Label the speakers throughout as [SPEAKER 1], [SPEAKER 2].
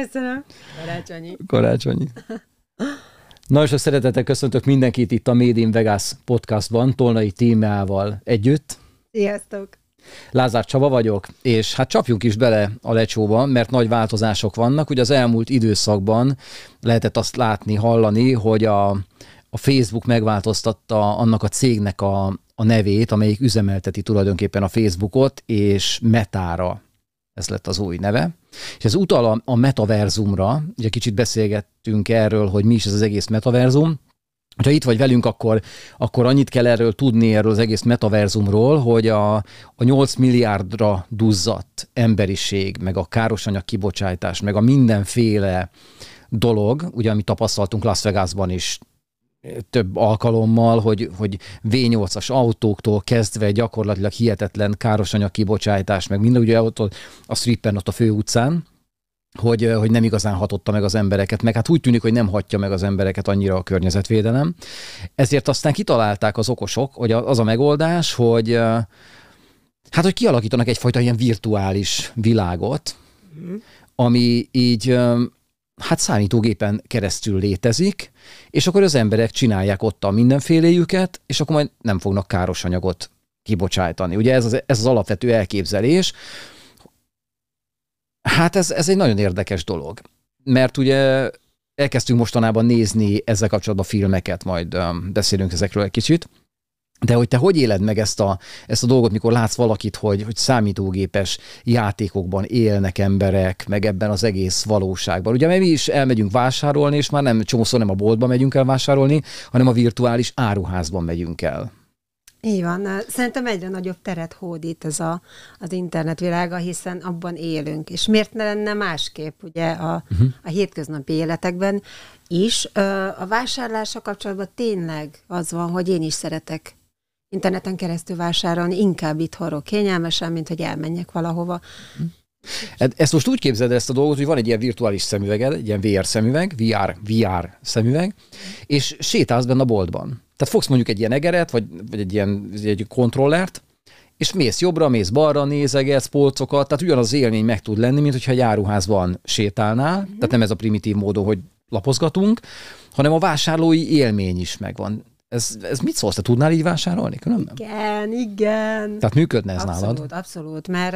[SPEAKER 1] Köszönöm. Karácsonyi.
[SPEAKER 2] Karácsonyi. Nagyon sok szeretettel köszöntök mindenkit itt a Made in Vegas podcastban, Tolnai témával együtt.
[SPEAKER 1] Sziasztok!
[SPEAKER 2] Lázár Csaba vagyok, és hát csapjunk is bele a lecsóba, mert nagy változások vannak. Ugye az elmúlt időszakban lehetett azt látni, hallani, hogy a, a Facebook megváltoztatta annak a cégnek a, a nevét, amelyik üzemelteti tulajdonképpen a Facebookot, és Metára ez lett az új neve. És ez utal a, a metaverzumra, ugye kicsit beszélgettünk erről, hogy mi is ez az egész metaverzum, Ha itt vagy velünk, akkor, akkor annyit kell erről tudni, erről az egész metaverzumról, hogy a, a 8 milliárdra duzzadt emberiség, meg a károsanyag kibocsátás, meg a mindenféle dolog, ugye, amit tapasztaltunk Las Vegasban is több alkalommal, hogy, hogy V8-as autóktól kezdve gyakorlatilag hihetetlen károsanyag kibocsátás, meg minden ugye ott a strippen ott a főutcán, hogy, hogy nem igazán hatotta meg az embereket, meg hát úgy tűnik, hogy nem hatja meg az embereket annyira a környezetvédelem. Ezért aztán kitalálták az okosok, hogy az a megoldás, hogy hát, hogy kialakítanak egyfajta ilyen virtuális világot, mhm. ami így hát számítógépen keresztül létezik, és akkor az emberek csinálják ott a mindenféléjüket, és akkor majd nem fognak káros anyagot kibocsájtani. Ugye ez az, ez az alapvető elképzelés. Hát ez, ez egy nagyon érdekes dolog, mert ugye elkezdtünk mostanában nézni ezzel kapcsolatban filmeket, majd beszélünk ezekről egy kicsit, de hogy te hogy éled meg ezt a, ezt a dolgot, mikor látsz valakit, hogy, hogy számítógépes játékokban élnek emberek, meg ebben az egész valóságban. Ugye mi is elmegyünk vásárolni, és már nem csomószor nem a boltba megyünk el vásárolni, hanem a virtuális áruházban megyünk el.
[SPEAKER 1] Így van. Szerintem egyre nagyobb teret hódít ez a, az internetvilága, hiszen abban élünk. És miért ne lenne másképp ugye a, uh-huh. a hétköznapi életekben is? A vásárlása kapcsolatban tényleg az van, hogy én is szeretek interneten keresztül vásárolni, inkább itthonról kényelmesen, mint hogy elmenjek valahova.
[SPEAKER 2] Hát ezt most úgy képzeld ezt a dolgot, hogy van egy ilyen virtuális szemüveged, egy ilyen VR szemüveg, VR, VR szemüveg, és sétálsz benne a boltban. Tehát fogsz mondjuk egy ilyen egeret, vagy, vagy egy ilyen egy kontrollert, és mész jobbra, mész balra, nézegetsz polcokat, tehát ugyanaz az élmény meg tud lenni, mint hogyha egy áruházban sétálnál, mm-hmm. tehát nem ez a primitív módon, hogy lapozgatunk, hanem a vásárlói élmény is megvan. Ez, ez mit szólsz? Te tudnál így vásárolni különben?
[SPEAKER 1] Igen, igen.
[SPEAKER 2] Tehát működne ez
[SPEAKER 1] abszolút,
[SPEAKER 2] nálad?
[SPEAKER 1] Abszolút, mert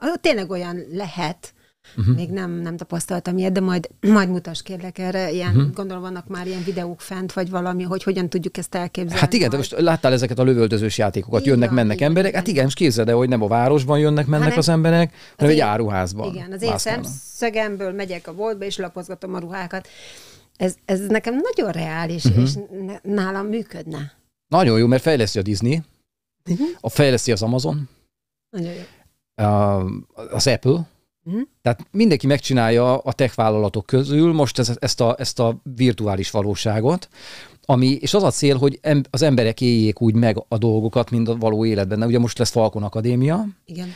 [SPEAKER 1] uh, tényleg olyan lehet, Uh-huh. Még nem, nem tapasztaltam ilyet, de majd, majd mutass kérlek erre. Ilyen, uh-huh. Gondolom vannak már ilyen videók fent, vagy valami, hogy hogyan tudjuk ezt elképzelni.
[SPEAKER 2] Hát igen, majd. de most láttál ezeket a lövöldözős játékokat, igen, jönnek, mennek igen, emberek. Igen. Hát igen, most képzeld el, hogy nem a városban jönnek, mennek hanem, az emberek, hanem egy áruházban.
[SPEAKER 1] Igen, az én szemszögemből megyek a boltba, és lapozgatom a ruhákat. Ez, ez nekem nagyon reális, uh-huh. és nálam működne.
[SPEAKER 2] Nagyon jó, mert fejleszti a Disney, uh-huh. a fejleszti az Amazon,
[SPEAKER 1] nagyon jó.
[SPEAKER 2] az Apple, uh-huh. tehát mindenki megcsinálja a tech vállalatok közül most ez, ezt, a, ezt a virtuális valóságot, ami, és az a cél, hogy az emberek éljék úgy meg a dolgokat, mint a való életben. Ugye most lesz Falcon Akadémia,
[SPEAKER 1] Igen.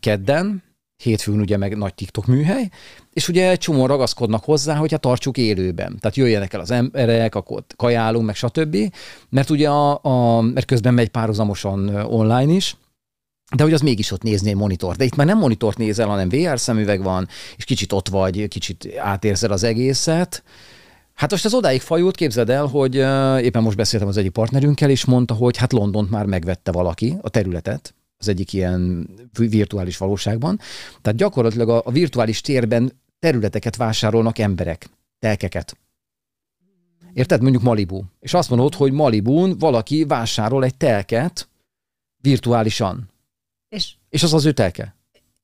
[SPEAKER 2] kedden, hétfőn ugye meg nagy TikTok műhely, és ugye egy csomó ragaszkodnak hozzá, hogy hát tartsuk élőben. Tehát jöjjenek el az emberek, akkor kajálunk, meg stb. Mert ugye a, a mert közben megy párhuzamosan online is, de hogy az mégis ott nézni egy monitor. De itt már nem monitort nézel, hanem VR szemüveg van, és kicsit ott vagy, kicsit átérzed az egészet. Hát most az odáig fajult, képzeld el, hogy éppen most beszéltem az egyik partnerünkkel, és mondta, hogy hát Londont már megvette valaki, a területet, az egyik ilyen virtuális valóságban. Tehát gyakorlatilag a, a virtuális térben területeket vásárolnak emberek, telkeket. Érted? Mondjuk Malibu. És azt mondod, hogy Malibún valaki vásárol egy telket virtuálisan.
[SPEAKER 1] És,
[SPEAKER 2] és az az ő telke.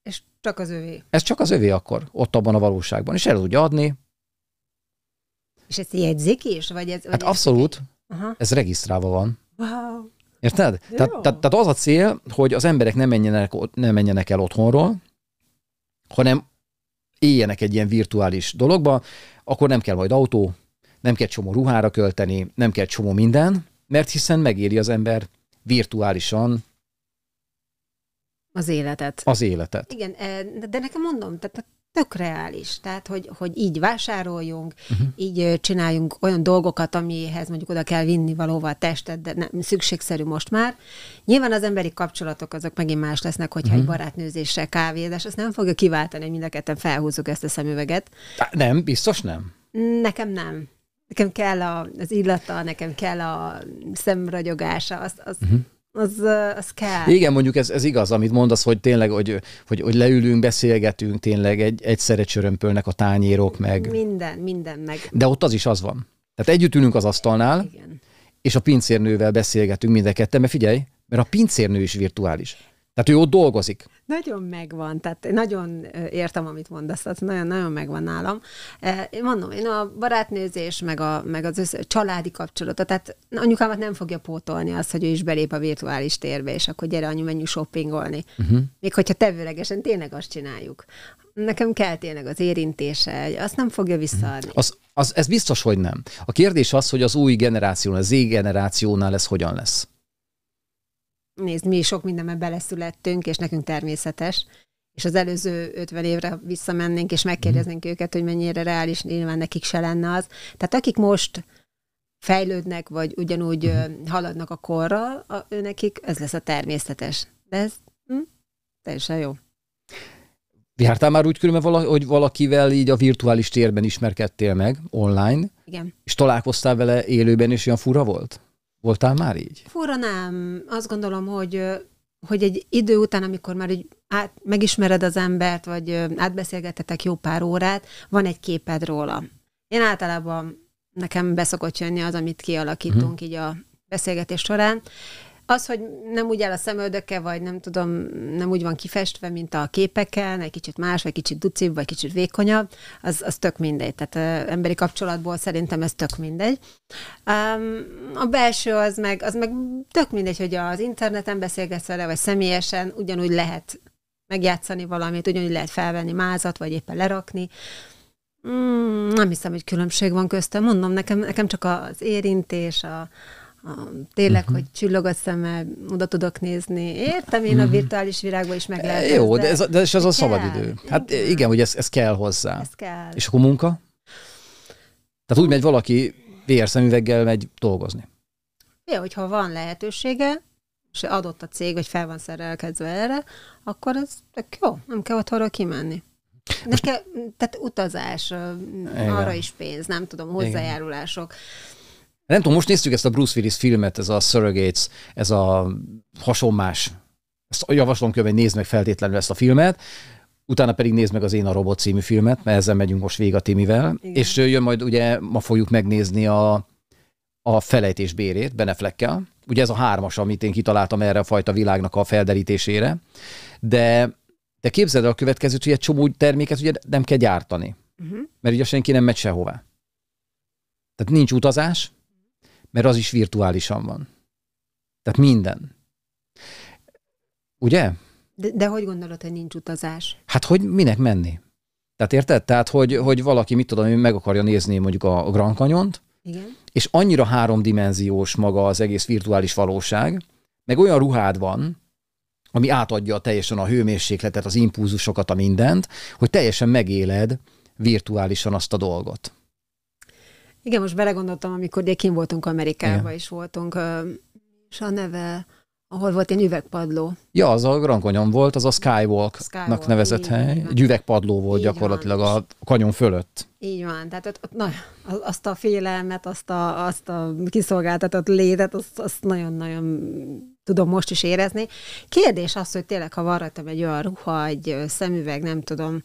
[SPEAKER 1] És csak az övé.
[SPEAKER 2] Ez csak az övé akkor, ott abban a valóságban. És el tudja adni.
[SPEAKER 1] És ezt jegyzik is? Vagy ez, vagy
[SPEAKER 2] hát ez abszolút. Aha. Ez regisztrálva van.
[SPEAKER 1] Wow.
[SPEAKER 2] Érted? Tehát, tehát, tehát az a cél, hogy az emberek nem menjenek, nem menjenek el otthonról, hanem éljenek egy ilyen virtuális dologba, akkor nem kell majd autó, nem kell csomó ruhára költeni, nem kell csomó minden, mert hiszen megéri az ember virtuálisan
[SPEAKER 1] az életet.
[SPEAKER 2] Az életet.
[SPEAKER 1] Igen, e, de nekem mondom, tehát tök reális. Tehát, hogy, hogy így vásároljunk, uh-huh. így csináljunk olyan dolgokat, amihez mondjuk oda kell vinni valóval a testet, de nem szükségszerű most már. Nyilván az emberi kapcsolatok azok megint más lesznek, hogyha uh-huh. egy barátnőzésre kávézás, azt nem fogja kiváltani, hogy mind a ketten felhúzzuk ezt a szemüveget.
[SPEAKER 2] Nem, biztos nem.
[SPEAKER 1] Nekem nem. Nekem kell a, az illata, nekem kell a szemragyogása, az, az, uh-huh az, az kell.
[SPEAKER 2] Igen, mondjuk ez, ez igaz, amit mondasz, hogy tényleg, hogy, hogy, hogy leülünk, beszélgetünk, tényleg egy, egyszerre csörömpölnek a tányérok, meg...
[SPEAKER 1] Minden, minden meg.
[SPEAKER 2] De ott az is az van. Tehát együtt ülünk az asztalnál, Igen. és a pincérnővel beszélgetünk mind mert figyelj, mert a pincérnő is virtuális. Tehát ő ott dolgozik.
[SPEAKER 1] Nagyon megvan, tehát nagyon értem, amit mondasz, tehát nagyon-nagyon megvan nálam. Én mondom, én a barátnézés, meg, a, meg az össze, családi kapcsolata, tehát anyukámat nem fogja pótolni azt, hogy ő is belép a virtuális térbe, és akkor gyere anyu, menjünk shoppingolni. Uh-huh. Még hogyha tevőlegesen tényleg azt csináljuk. Nekem kell tényleg az érintése, azt nem fogja visszaadni.
[SPEAKER 2] Az, az, ez biztos, hogy nem. A kérdés az, hogy az új generációnál, az Z generációnál ez hogyan lesz
[SPEAKER 1] nézd, mi sok mindenben beleszülettünk, és nekünk természetes, és az előző 50 évre visszamennénk, és megkérdeznénk mm. őket, hogy mennyire reális, nyilván nekik se lenne az. Tehát akik most fejlődnek, vagy ugyanúgy mm. haladnak a korral, a, ő nekik ez lesz a természetes. De ez hm, teljesen jó.
[SPEAKER 2] Jártál már úgy különben, hogy valakivel így a virtuális térben ismerkedtél meg, online?
[SPEAKER 1] Igen.
[SPEAKER 2] És találkoztál vele élőben, és olyan fura volt? Voltál már így?
[SPEAKER 1] Fura nem. Azt gondolom, hogy, hogy egy idő után, amikor már így át, megismered az embert, vagy átbeszélgetetek jó pár órát, van egy képed róla. Én általában nekem beszokott jönni az, amit kialakítunk hmm. így a beszélgetés során, az, hogy nem úgy áll a szemöldöke, vagy nem tudom, nem úgy van kifestve, mint a képeken, egy kicsit más, vagy kicsit ducibb, vagy kicsit vékonyabb, az, az tök mindegy. Tehát uh, emberi kapcsolatból szerintem ez tök mindegy. Um, a belső az meg, az meg tök mindegy, hogy az interneten beszélgetsz vele, vagy személyesen, ugyanúgy lehet megjátszani valamit, ugyanúgy lehet felvenni mázat, vagy éppen lerakni. Mm, nem hiszem, hogy különbség van köztem. Mondom, nekem, nekem csak az érintés, a, a, tényleg, uh-huh. hogy csillog a szemmel, oda tudok nézni. Értem én uh-huh. a mhm. virtuális világban is meg lehet.
[SPEAKER 2] Jó, de ez, de ez az a szabadidő. Hát igen, igen hogy ez, ez kell hozzá.
[SPEAKER 1] Ez kell.
[SPEAKER 2] És akkor munka? Tehát úgy megy valaki VR szemüveggel megy dolgozni.
[SPEAKER 1] Jó, hogyha van lehetősége, és adott a cég, hogy fel van szerelkezve erre, akkor ez tök jó, nem kell otthonra kimenni. Nekem, tehát utazás, Igen. arra is pénz, nem tudom, hozzájárulások. Igen
[SPEAKER 2] nem tudom, most néztük ezt a Bruce Willis filmet, ez a Surrogates, ez a hasonmás. Ezt javaslom hogy nézd meg feltétlenül ezt a filmet, utána pedig nézd meg az Én a Robot című filmet, mert ezzel megyünk most végig a Timivel, Igen. és jön majd ugye, ma fogjuk megnézni a, a felejtés bérét Beneflekkel. Ugye ez a hármas, amit én kitaláltam erre a fajta világnak a felderítésére, de, de képzeld el a következőt, hogy egy csomó terméket ugye nem kell gyártani, uh-huh. mert ugye senki nem megy sehová. Tehát nincs utazás, mert az is virtuálisan van. Tehát minden. Ugye?
[SPEAKER 1] De, de hogy gondolod, hogy nincs utazás?
[SPEAKER 2] Hát, hogy minek menni? Tehát érted? Tehát, hogy, hogy valaki, mit tudom, meg akarja nézni mondjuk a Grand Canyon-t,
[SPEAKER 1] Igen.
[SPEAKER 2] és annyira háromdimenziós maga az egész virtuális valóság, meg olyan ruhád van, ami átadja teljesen a hőmérsékletet, az impulzusokat, a mindent, hogy teljesen megéled virtuálisan azt a dolgot.
[SPEAKER 1] Igen, most belegondoltam, amikor ugye kim voltunk Amerikában, is voltunk, és a neve, ahol volt egy üvegpadló.
[SPEAKER 2] Ja, az a Grand Canyon volt, az a Skywalk-nak Skywalk, nevezett hely. Egy üvegpadló volt így gyakorlatilag van. a kanyon fölött.
[SPEAKER 1] Így van, tehát ott, ott, na, azt a félelmet, azt a, azt a kiszolgáltatott létet, azt, azt nagyon-nagyon tudom most is érezni. Kérdés az, hogy tényleg, ha van rajtam egy olyan ruha, egy szemüveg, nem tudom,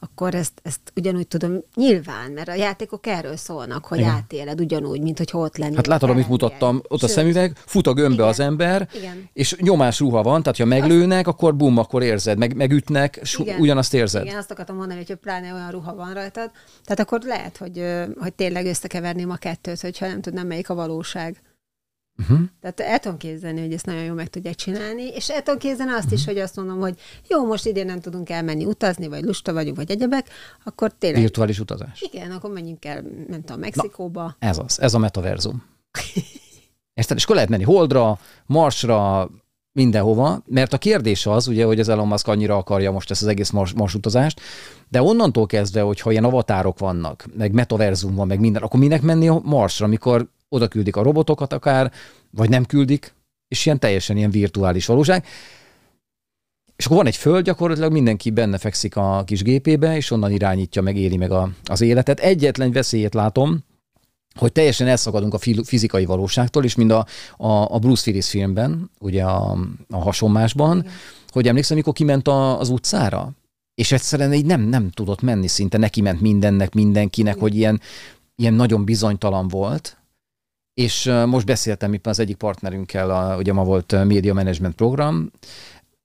[SPEAKER 1] akkor ezt, ezt ugyanúgy tudom, nyilván, mert a játékok erről szólnak, hogy Igen. átéled ugyanúgy, mint hogy ott lennél.
[SPEAKER 2] Hát látod, amit mutattam, ott Sőt. a szemüveg, fut a gömbbe Igen. az ember, Igen. és nyomás ruha van, tehát ha meglőnek, azt... akkor bum, akkor érzed, meg, megütnek, Igen. ugyanazt érzed.
[SPEAKER 1] Igen, azt akartam mondani, hogy pláne olyan ruha van rajtad, tehát akkor lehet, hogy, hogy tényleg összekeverném a kettőt, hogyha nem tudnám, melyik a valóság. Uh-huh. Tehát el tudom képzelni, hogy ezt nagyon jól meg tudják csinálni, és el tudom képzelni azt uh-huh. is, hogy azt mondom, hogy jó, most idén nem tudunk elmenni utazni, vagy lusta vagyunk, vagy egyebek, akkor tényleg...
[SPEAKER 2] Virtuális utazás.
[SPEAKER 1] Igen, akkor menjünk el, nem tudom, Mexikóba. Na,
[SPEAKER 2] ez az, ez a metaverzum. Érted? És akkor lehet menni Holdra, Marsra, mindenhova, mert a kérdés az, ugye, hogy az Elon Musk annyira akarja most ezt az egész mars, marsutazást, de onnantól kezdve, hogyha ilyen avatárok vannak, meg metaverzum van, meg minden, akkor minek menni a Marsra, amikor oda küldik a robotokat akár, vagy nem küldik, és ilyen teljesen ilyen virtuális valóság. És akkor van egy föld, gyakorlatilag mindenki benne fekszik a kis gépébe, és onnan irányítja, meg éli meg a, az életet. Egyetlen veszélyét látom, hogy teljesen elszakadunk a fizikai valóságtól, és mind a, a, a Bruce Willis filmben, ugye a, a hasonmásban, Igen. hogy emlékszem, amikor kiment a, az utcára, és egyszerűen így nem, nem tudott menni szinte, neki ment mindennek, mindenkinek, Igen. hogy ilyen, ilyen nagyon bizonytalan volt, és most beszéltem itt az egyik partnerünkkel, a, ugye ma volt Media Management Program,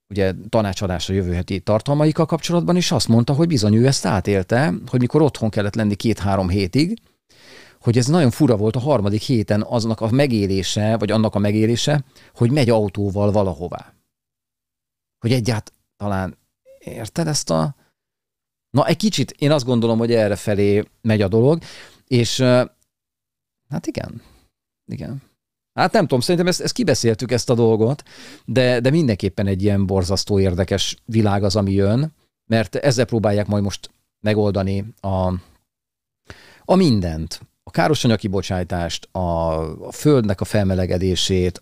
[SPEAKER 2] ugye tanácsadásra jövő heti tartalmaikkal kapcsolatban, és azt mondta, hogy bizony ő ezt átélte, hogy mikor otthon kellett lenni két-három hétig, hogy ez nagyon fura volt a harmadik héten aznak a megélése, vagy annak a megélése, hogy megy autóval valahová. Hogy egyáltalán érted ezt a... Na, egy kicsit én azt gondolom, hogy erre felé megy a dolog, és hát igen, igen. Hát nem tudom, szerintem ezt, ezt kibeszéltük ezt a dolgot, de, de mindenképpen egy ilyen borzasztó érdekes világ az, ami jön, mert ezzel próbálják majd most megoldani a, a mindent a károsanyag kibocsátást, a, a földnek a felmelegedését,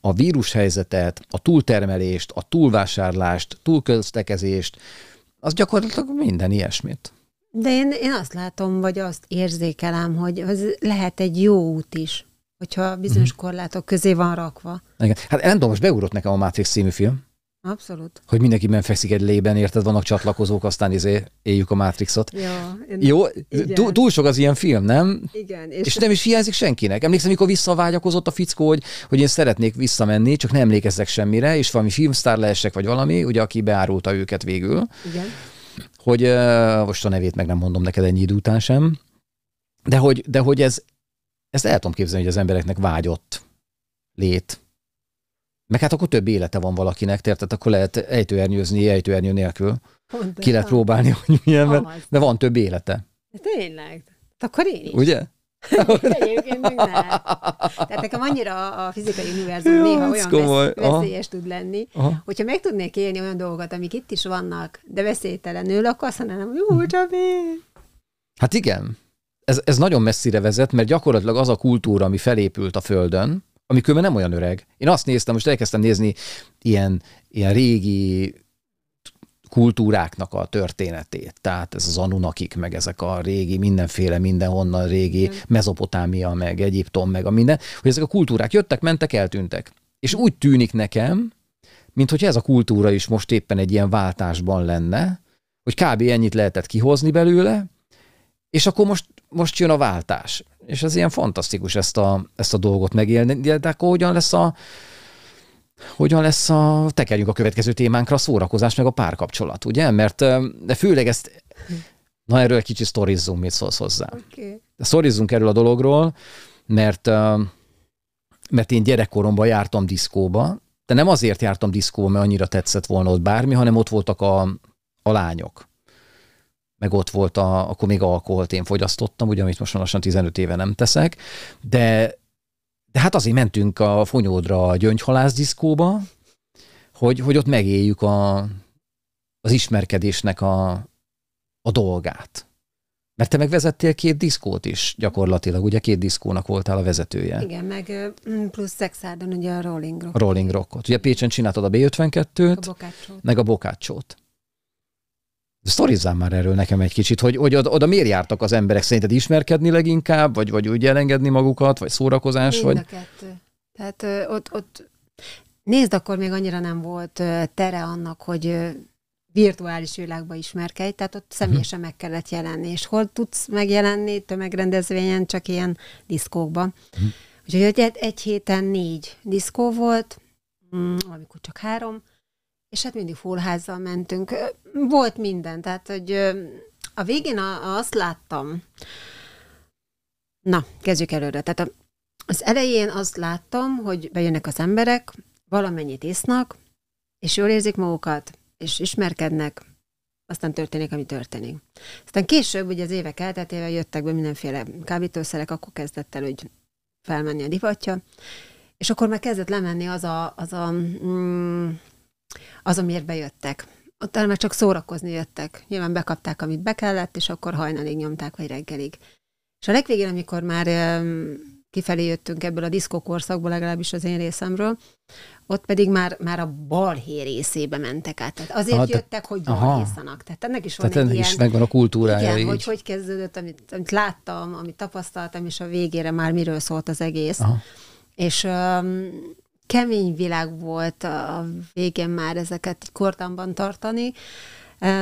[SPEAKER 2] a vírushelyzetet, a túltermelést, a túlvásárlást, túlköztekezést, az gyakorlatilag minden ilyesmit.
[SPEAKER 1] De én, én azt látom, vagy azt érzékelem, hogy az lehet egy jó út is, hogyha bizonyos mm. korlátok közé van rakva.
[SPEAKER 2] Igen. Hát nem tudom, most beugrott nekem a Matrix című film.
[SPEAKER 1] Abszolút.
[SPEAKER 2] Hogy mindenki fekszik egy lében, érted, vannak csatlakozók, aztán izé éljük a Matrixot.
[SPEAKER 1] Ja,
[SPEAKER 2] Jó, túl, túl sok az ilyen film, nem?
[SPEAKER 1] Igen.
[SPEAKER 2] És, és nem is hiányzik senkinek. Emlékszem, amikor visszavágyakozott a fickó, hogy, hogy én szeretnék visszamenni, csak nem emlékezzek semmire, és valami filmsztár leesek, vagy valami, ugye, aki beárulta őket végül.
[SPEAKER 1] Igen.
[SPEAKER 2] Hogy uh, most a nevét meg nem mondom neked ennyi idő után sem, de hogy, de hogy ez, ezt el tudom képzelni, hogy az embereknek vágyott lét meg hát akkor több élete van valakinek, tehát akkor lehet ejtőernyőzni ejtőernyő nélkül. Pontosan. Ki lehet próbálni, hogy milyen, mert, mert van több élete.
[SPEAKER 1] De tényleg. Akkor én is.
[SPEAKER 2] Ugye?
[SPEAKER 1] Egyébként meg nem. Tehát nekem annyira a fizikai univerzum Jó, néha olyan komoly. veszélyes Aha. tud lenni, Aha. hogyha meg tudnék élni olyan dolgokat, amik itt is vannak, de veszélytelenül, akkor azt mondanám, jó, csak én.
[SPEAKER 2] Hát igen. Ez, ez nagyon messzire vezet, mert gyakorlatilag az a kultúra, ami felépült a Földön, ami különben nem olyan öreg. Én azt néztem, most elkezdtem nézni ilyen, ilyen régi kultúráknak a történetét. Tehát ez az Anunakik, meg ezek a régi, mindenféle, mindenhonnan régi, Mezopotámia, meg Egyiptom, meg a minden, hogy ezek a kultúrák jöttek, mentek, eltűntek. És úgy tűnik nekem, mint hogy ez a kultúra is most éppen egy ilyen váltásban lenne, hogy kb. ennyit lehetett kihozni belőle, és akkor most, most jön a váltás. És ez ilyen fantasztikus ezt a, ezt a dolgot megélni. De akkor hogyan lesz a, hogyan lesz a, tekerjünk a következő témánkra, a szórakozás meg a párkapcsolat, ugye? Mert de főleg ezt, na erről egy kicsit sztorizzunk, mit szólsz hozzá.
[SPEAKER 1] Okay.
[SPEAKER 2] Sztorizzunk erről a dologról, mert, mert én gyerekkoromban jártam diszkóba, de nem azért jártam diszkóba, mert annyira tetszett volna ott bármi, hanem ott voltak a, a lányok meg ott volt, a, akkor még alkoholt én fogyasztottam, ugye, amit most lassan 15 éve nem teszek, de, de hát azért mentünk a Fonyódra a gyöngyhalász diszkóba, hogy, hogy ott megéljük a, az ismerkedésnek a, a dolgát. Mert te megvezettél két diszkót is gyakorlatilag, ugye két diszkónak voltál a vezetője.
[SPEAKER 1] Igen, meg plusz Szexárdon ugye a Rolling Rock.
[SPEAKER 2] A Rolling Rockot. Ugye Pécsen csináltad a B52-t, a meg a Bokácsót. Sztorizzál már erről nekem egy kicsit, hogy, hogy oda, oda miért jártak az emberek? Szerinted ismerkedni leginkább, vagy, vagy úgy elengedni magukat, vagy szórakozás? Mind
[SPEAKER 1] vagy... a kettő. Tehát ö, ott, ott nézd, akkor még annyira nem volt ö, tere annak, hogy ö, virtuális világba ismerkedj, tehát ott személyesen meg kellett jelenni. És hol tudsz megjelenni tömegrendezvényen, csak ilyen diszkókban. Uh-huh. Úgyhogy egy, egy héten négy diszkó volt, mm, amikor csak három, és hát mindig fullházzal mentünk. Volt minden, tehát, hogy a végén azt láttam, na, kezdjük előre. Tehát az elején azt láttam, hogy bejönnek az emberek, valamennyit isznak, és jól érzik magukat, és ismerkednek, aztán történik, ami történik. Aztán később, ugye az évek elteltével jöttek be mindenféle kábítószerek, akkor kezdett el úgy felmenni a divatja, és akkor már kezdett lemenni az a, az a, mm, az, amiért bejöttek. Ott már csak szórakozni jöttek. Nyilván bekapták, amit be kellett, és akkor hajnalig nyomták, vagy reggelig. És a legvégén, amikor már kifelé jöttünk ebből a diszkokorszakból, legalábbis az én részemről, ott pedig már, már a balhé részébe mentek át. Tehát azért aha, jöttek, hogy balhészanak. Tehát ennek is van
[SPEAKER 2] Tehát
[SPEAKER 1] egy
[SPEAKER 2] ilyen... is megvan a kultúrája
[SPEAKER 1] Igen, így. hogy hogy kezdődött, amit, amit láttam, amit tapasztaltam, és a végére már miről szólt az egész. Aha. És um, kemény világ volt a végén már ezeket kordamban tartani,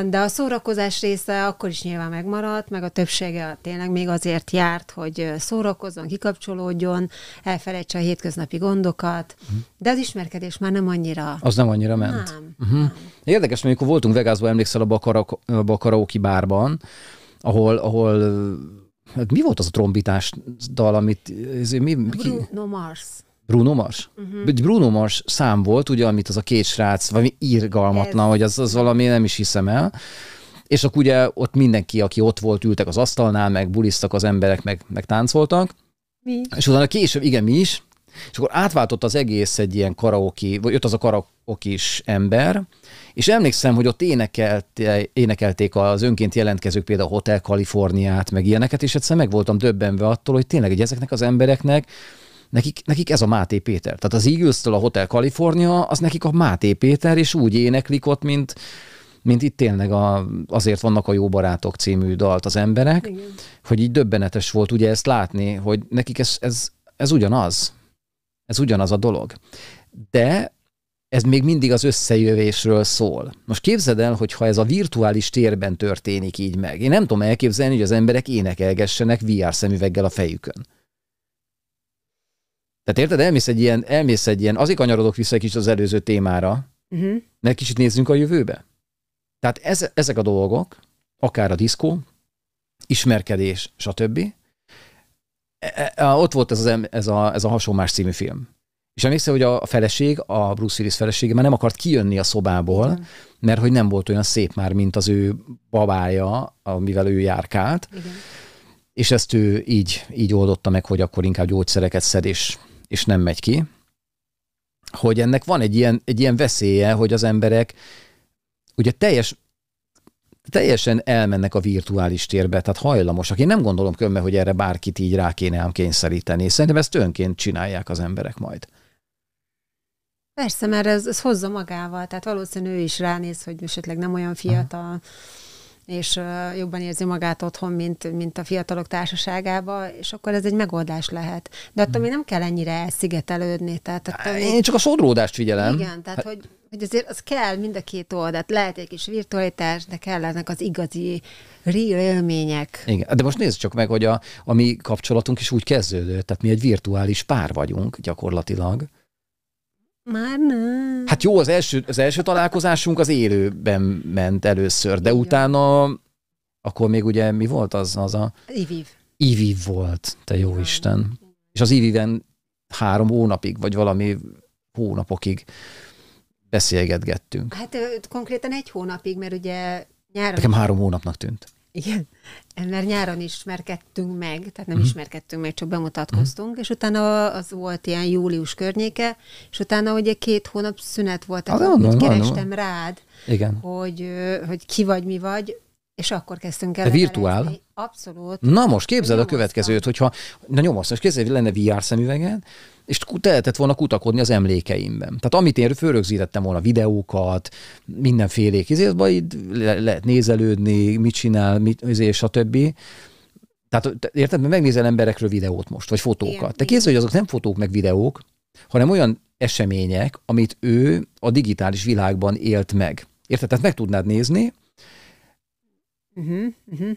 [SPEAKER 1] de a szórakozás része akkor is nyilván megmaradt, meg a többsége tényleg még azért járt, hogy szórakozzon, kikapcsolódjon, elfelejtse a hétköznapi gondokat, uh-huh. de az ismerkedés már nem annyira...
[SPEAKER 2] Az nem annyira ment. Nem, uh-huh. nem. Érdekes, mert amikor voltunk Vegasban, emlékszel abba a, karaoke bárban, ahol, ahol hát mi volt az a trombitás dal, amit... Ez, mi,
[SPEAKER 1] Bruno Mars.
[SPEAKER 2] Bruno Mars? Uh-huh. Bruno Mars szám volt, ugye, amit az a két srác, valami írgalmatlan, Ez. hogy az, az valami nem is hiszem el. És akkor ugye ott mindenki, aki ott volt, ültek az asztalnál, meg bulisztak az emberek, meg, meg táncoltak.
[SPEAKER 1] Mi?
[SPEAKER 2] És utána később, igen, mi is. És akkor átváltott az egész egy ilyen karaoke, vagy jött az a karaokis ember, és emlékszem, hogy ott énekelte, énekelték az önként jelentkezők például Hotel Kaliforniát, meg ilyeneket, és egyszer meg voltam döbbenve attól, hogy tényleg hogy ezeknek az embereknek nekik, nekik ez a Máté Péter. Tehát az eagles a Hotel California, az nekik a Máté Péter, és úgy éneklik ott, mint, mint itt tényleg a, azért vannak a Jó Barátok című dalt az emberek, Igen. hogy így döbbenetes volt ugye ezt látni, hogy nekik ez, ez, ez ugyanaz. Ez ugyanaz a dolog. De ez még mindig az összejövésről szól. Most képzeld el, hogy ha ez a virtuális térben történik így meg. Én nem tudom elképzelni, hogy az emberek énekelgessenek VR szemüveggel a fejükön. Tehát érted, elmész egy ilyen, elmész egy ilyen, azért kanyarodok vissza egy kicsit az előző témára, uh-huh. mert kicsit nézzünk a jövőbe. Tehát ez, ezek a dolgok, akár a diszkó, ismerkedés, stb. E, e, ott volt ez, az, ez, a, ez a Hasonmás című film. És emlékszel, hogy a feleség, a Bruce Willis felesége már nem akart kijönni a szobából, Igen. mert hogy nem volt olyan szép már, mint az ő babája, amivel ő járkált. Igen. És ezt ő így, így oldotta meg, hogy akkor inkább gyógyszereket szed, és és nem megy ki, hogy ennek van egy ilyen, egy ilyen veszélye, hogy az emberek ugye teljes, teljesen elmennek a virtuális térbe, tehát hajlamosak. Én nem gondolom kömme, hogy erre bárkit így rá kéne ám kényszeríteni. Szerintem ezt önként csinálják az emberek majd.
[SPEAKER 1] Persze, mert ez, ez hozza magával, tehát valószínű ő is ránéz, hogy esetleg nem olyan fiatal, Aha és jobban érzi magát otthon, mint, mint a fiatalok társaságába, és akkor ez egy megoldás lehet. De attól még nem kell ennyire elszigetelődni. Tehát attól
[SPEAKER 2] Én még... csak a sodródást figyelem.
[SPEAKER 1] Igen, tehát hát... hogy, hogy azért az kell mind a két oldalt. Lehet egy kis virtualitás, de kellenek az igazi real élmények.
[SPEAKER 2] Igen, de most nézd csak meg, hogy a, a mi kapcsolatunk is úgy kezdődött, tehát mi egy virtuális pár vagyunk gyakorlatilag.
[SPEAKER 1] Már nem.
[SPEAKER 2] Hát jó, az első, az első találkozásunk az élőben ment először, de Igen. utána akkor még ugye mi volt az? az a...
[SPEAKER 1] Iviv.
[SPEAKER 2] Iviv volt, te jó Igen. Isten. És az Iviven három hónapig, vagy valami hónapokig beszélgetgettünk.
[SPEAKER 1] Hát konkrétan egy hónapig, mert ugye nyáron...
[SPEAKER 2] Nekem három hónapnak tűnt.
[SPEAKER 1] Igen, mert nyáron ismerkedtünk meg, tehát nem uh-huh. ismerkedtünk meg, csak bemutatkoztunk, uh-huh. és utána az volt ilyen július környéke, és utána ugye két hónap szünet volt, tehát ah, mondom, kerestem mondom. rád,
[SPEAKER 2] Igen.
[SPEAKER 1] Hogy, hogy ki vagy, mi vagy, és akkor kezdtünk el.
[SPEAKER 2] Virtuál?
[SPEAKER 1] Abszolút.
[SPEAKER 2] Na most képzeld a következőt, hogyha, na nyomasztva, és képzeld, lenne VR szemüveged, és tehetett volna kutakodni az emlékeimben. Tehát amit én fölrögzítettem volna videókat, mindenfélék, ezért így le, lehet nézelődni, mit csinál, mit, és a többi. Tehát érted, mert megnézel emberekről videót most, vagy fotókat. Te képzeld, hogy azok nem fotók meg videók, hanem olyan események, amit ő a digitális világban élt meg. Érted? Tehát meg tudnád nézni,
[SPEAKER 1] uh-huh, uh-huh.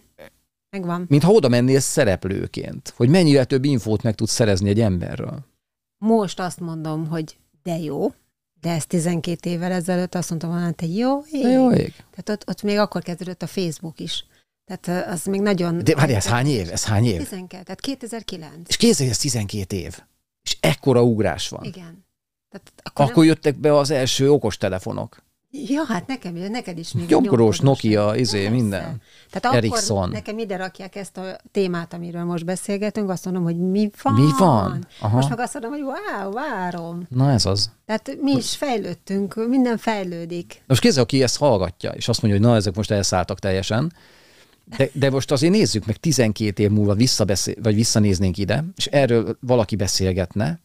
[SPEAKER 1] Megvan.
[SPEAKER 2] Mintha oda mennél szereplőként, hogy mennyire több infót meg tudsz szerezni egy emberről.
[SPEAKER 1] Most azt mondom, hogy de jó, de ez 12 évvel ezelőtt azt mondtam volna, hogy jó ég. De
[SPEAKER 2] jó ég.
[SPEAKER 1] Tehát ott, ott még akkor kezdődött a Facebook is. Tehát az még nagyon...
[SPEAKER 2] De várj, ez hány év? Ez hány év?
[SPEAKER 1] 12, tehát 2009.
[SPEAKER 2] És kézzel, ez 12 év. És ekkora ugrás van.
[SPEAKER 1] Igen.
[SPEAKER 2] Tehát akkor akkor nem... jöttek be az első okostelefonok.
[SPEAKER 1] Ja, hát nekem, neked is még
[SPEAKER 2] Nyomkodós, Nokia, izé,
[SPEAKER 1] Persze.
[SPEAKER 2] minden.
[SPEAKER 1] Tehát
[SPEAKER 2] Ericsson.
[SPEAKER 1] akkor nekem ide rakják ezt a témát, amiről most beszélgetünk, azt mondom, hogy mi van.
[SPEAKER 2] Mi van? Aha.
[SPEAKER 1] Most meg azt mondom, hogy wow, várom.
[SPEAKER 2] Na ez az.
[SPEAKER 1] Tehát mi is fejlődtünk, minden fejlődik.
[SPEAKER 2] Most kézzel, aki ezt hallgatja, és azt mondja, hogy na, ezek most elszálltak teljesen, de, de most azért nézzük meg 12 év múlva visszabeszél, vagy visszanéznénk ide, és erről valaki beszélgetne,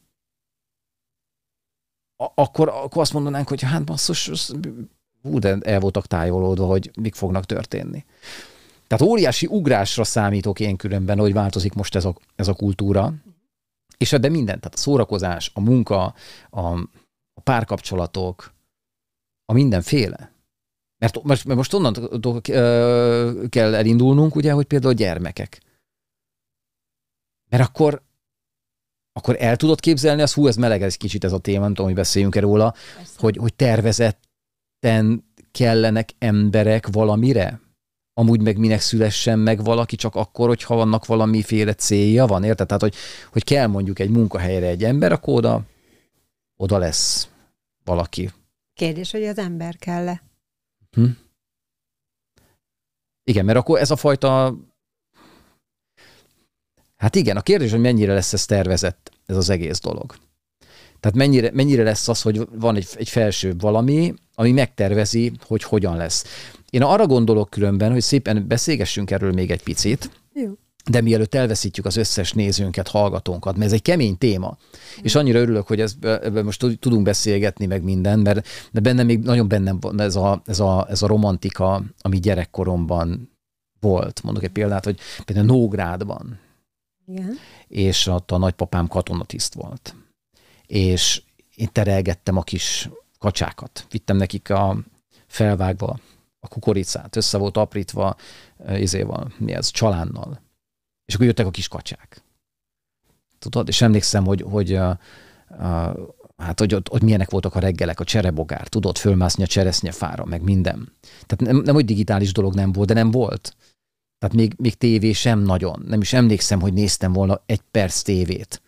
[SPEAKER 2] akkor, akkor azt mondanánk, hogy hát basszus, hú, de el voltak tájolódva, hogy mik fognak történni. Tehát óriási ugrásra számítok én különben, hogy változik most ez a, ez a kultúra, és de minden, tehát a szórakozás, a munka, a, a párkapcsolatok, a mindenféle. Mert mert most onnan kell elindulnunk, ugye, hogy például a gyermekek. Mert akkor, akkor el tudod képzelni, az hú, ez meleg egy kicsit ez a téma, nem tudom, hogy beszéljünk-e róla,
[SPEAKER 1] Persze.
[SPEAKER 2] hogy, hogy tervezetten kellenek emberek valamire? Amúgy meg minek szülessen meg valaki csak akkor, hogyha vannak valamiféle célja van, érted? Tehát, hogy, hogy kell mondjuk egy munkahelyre egy ember, akkor oda, oda lesz valaki.
[SPEAKER 1] Kérdés, hogy az ember kell-e.
[SPEAKER 2] Hm? Igen, mert akkor ez a fajta... Hát igen, a kérdés, hogy mennyire lesz ez tervezett, ez az egész dolog. Tehát mennyire, mennyire lesz az, hogy van egy, egy felsőbb valami, ami megtervezi, hogy hogyan lesz. Én arra gondolok különben, hogy szépen beszélgessünk erről még egy picit,
[SPEAKER 1] Jó.
[SPEAKER 2] de mielőtt elveszítjük az összes nézőnket, hallgatónkat, mert ez egy kemény téma, és annyira örülök, hogy ez, ebben most tud- tudunk beszélgetni meg minden, mert de bennem még nagyon bennem van ez a, ez, a, ez a romantika, ami gyerekkoromban volt. Mondok egy példát, hogy például Nógrádban,
[SPEAKER 1] Igen.
[SPEAKER 2] és ott a nagypapám katonatiszt volt. És én terelgettem a kis kacsákat. Vittem nekik a felvágva a kukoricát, össze volt aprítva, izéval, mi ez, csalánnal. És akkor jöttek a kis kacsák. Tudod? És emlékszem, hogy, hogy uh, uh, hát, hogy ott, ott milyenek voltak a reggelek, a cserebogár, tudod, fölmászni a cseresznyefára, meg minden. Tehát nem, nem, hogy digitális dolog nem volt, de nem volt. Tehát még, még tévé sem nagyon. Nem is emlékszem, hogy néztem volna egy perc tévét.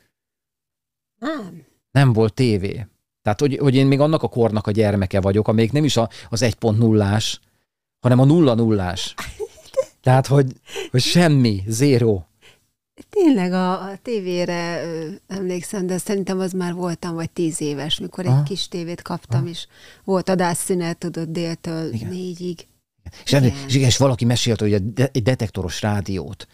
[SPEAKER 1] Nem.
[SPEAKER 2] Nem volt tévé. Tehát, hogy, hogy én még annak a kornak a gyermeke vagyok, amelyik nem is a, az 1.0-ás, hanem a nulla nullás. Tehát, hogy, hogy semmi, zéro.
[SPEAKER 1] Tényleg a, a tévére ö, emlékszem, de szerintem az már voltam, vagy tíz éves, mikor
[SPEAKER 2] Aha.
[SPEAKER 1] egy kis tévét kaptam, és volt adásszünet, tudod, déltől
[SPEAKER 2] Igen.
[SPEAKER 1] négyig.
[SPEAKER 2] És,
[SPEAKER 1] Igen.
[SPEAKER 2] és igen, és valaki mesélte, hogy egy de- egy detektoros rádiót,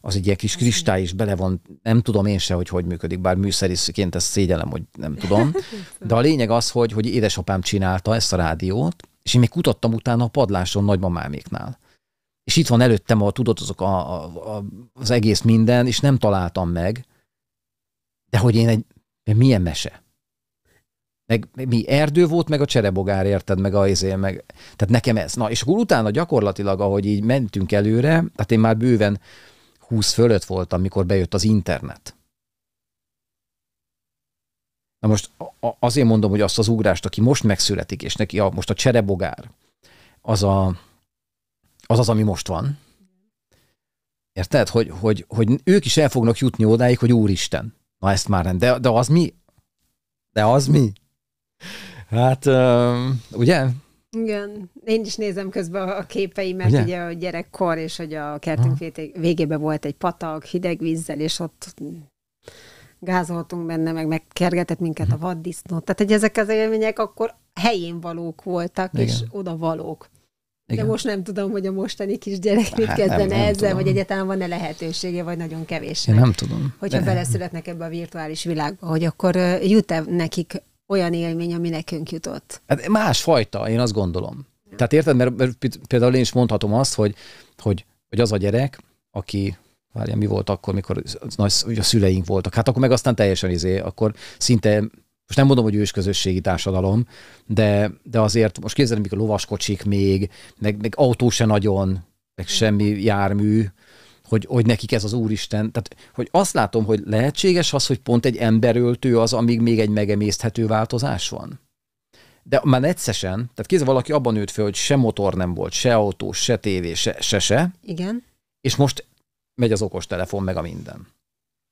[SPEAKER 2] az egy ilyen kis kristály is bele van, nem tudom én se, hogy hogy működik, bár műszerészként ezt szégyellem, hogy nem tudom. De a lényeg az, hogy, hogy édesapám csinálta ezt a rádiót, és én még kutattam utána a padláson nagymamáméknál. És itt van előttem, a, tudod, azok a, a, a, az egész minden, és nem találtam meg, de hogy én egy, milyen mese? Meg, mi erdő volt, meg a cserebogár, érted, meg a izé, meg, tehát nekem ez. Na, és akkor utána gyakorlatilag, ahogy így mentünk előre, tehát én már bőven 20 fölött voltam, mikor bejött az internet. Na most azért mondom, hogy azt az ugrást, aki most megszületik, és neki a, most a cserebogár, az a, az az, ami most van. Érted? Hogy, hogy, hogy ők is el fognak jutni odáig, hogy úristen, na ezt már nem. De, de az mi? De az mi? Hát, ugye?
[SPEAKER 1] Igen, én is nézem közben a képeimet,
[SPEAKER 2] Ugye?
[SPEAKER 1] ugye, a gyerekkor, és hogy a kertünk vété- végében volt egy patak, hideg vízzel, és ott gázoltunk benne, meg megkergetett minket
[SPEAKER 2] Mhm.
[SPEAKER 1] a vaddisznó. Tehát, hogy ezek az élmények akkor helyén valók voltak,
[SPEAKER 2] Igen.
[SPEAKER 1] és oda valók.
[SPEAKER 2] Igen.
[SPEAKER 1] De most nem tudom, hogy a mostani kisgyerek mit
[SPEAKER 2] Hát nem-
[SPEAKER 1] kezdene
[SPEAKER 2] nem
[SPEAKER 1] ezzel,
[SPEAKER 2] tudom.
[SPEAKER 1] vagy egyáltalán van-e lehetősége, vagy nagyon kevés.
[SPEAKER 2] Én nem tudom.
[SPEAKER 1] Hogyha
[SPEAKER 2] De-
[SPEAKER 1] beleszületnek ebbe a virtuális világba, hogy akkor jut-e nekik olyan élmény, ami nekünk jutott.
[SPEAKER 2] Hát másfajta, én azt gondolom. Tehát érted, mert, például én is mondhatom azt, hogy, hogy, hogy az a gyerek, aki, várjál, mi volt akkor, mikor nagy, a szüleink voltak, hát akkor meg aztán teljesen izé, akkor szinte, most nem mondom, hogy ős közösségi társadalom, de, de azért most képzeld, mikor lovaskocsik még, meg, meg autó se nagyon, meg semmi jármű, hogy, hogy nekik ez az úristen. Tehát, hogy azt látom, hogy lehetséges az, hogy pont egy emberöltő az, amíg még egy megemészthető változás van. De már egyszerűen, tehát kézzel valaki abban nőtt fel, hogy se motor nem volt, se autó, se tévé, se, se, se,
[SPEAKER 1] Igen.
[SPEAKER 2] és most megy az okostelefon, meg a minden.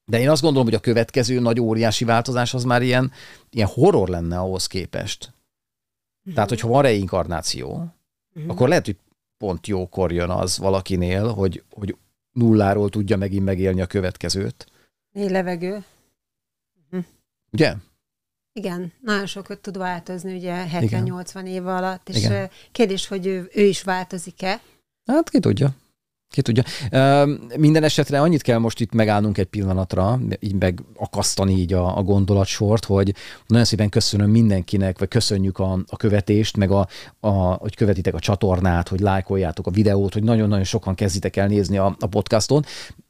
[SPEAKER 2] De én azt gondolom, hogy a következő nagy óriási változás az már ilyen, ilyen horror lenne ahhoz képest. Uh-huh. Tehát, hogyha van reinkarnáció, uh-huh. akkor lehet, hogy pont jókor jön az valakinél, hogy, hogy nulláról tudja megint megélni a következőt.
[SPEAKER 1] Mély levegő.
[SPEAKER 2] Uh-huh. Ugye?
[SPEAKER 1] Igen, nagyon sokat tud változni, ugye 70-80 év alatt, és Igen. kérdés, hogy ő, ő is változik-e?
[SPEAKER 2] Hát ki tudja. Ki tudja. Minden esetre annyit kell most itt megállnunk egy pillanatra, így megakasztani így a, a gondolatsort, hogy nagyon szépen köszönöm mindenkinek, vagy köszönjük a, a követést, meg a, a, hogy követitek a csatornát, hogy lájkoljátok a videót, hogy nagyon-nagyon sokan kezditek el nézni a, a podcaston.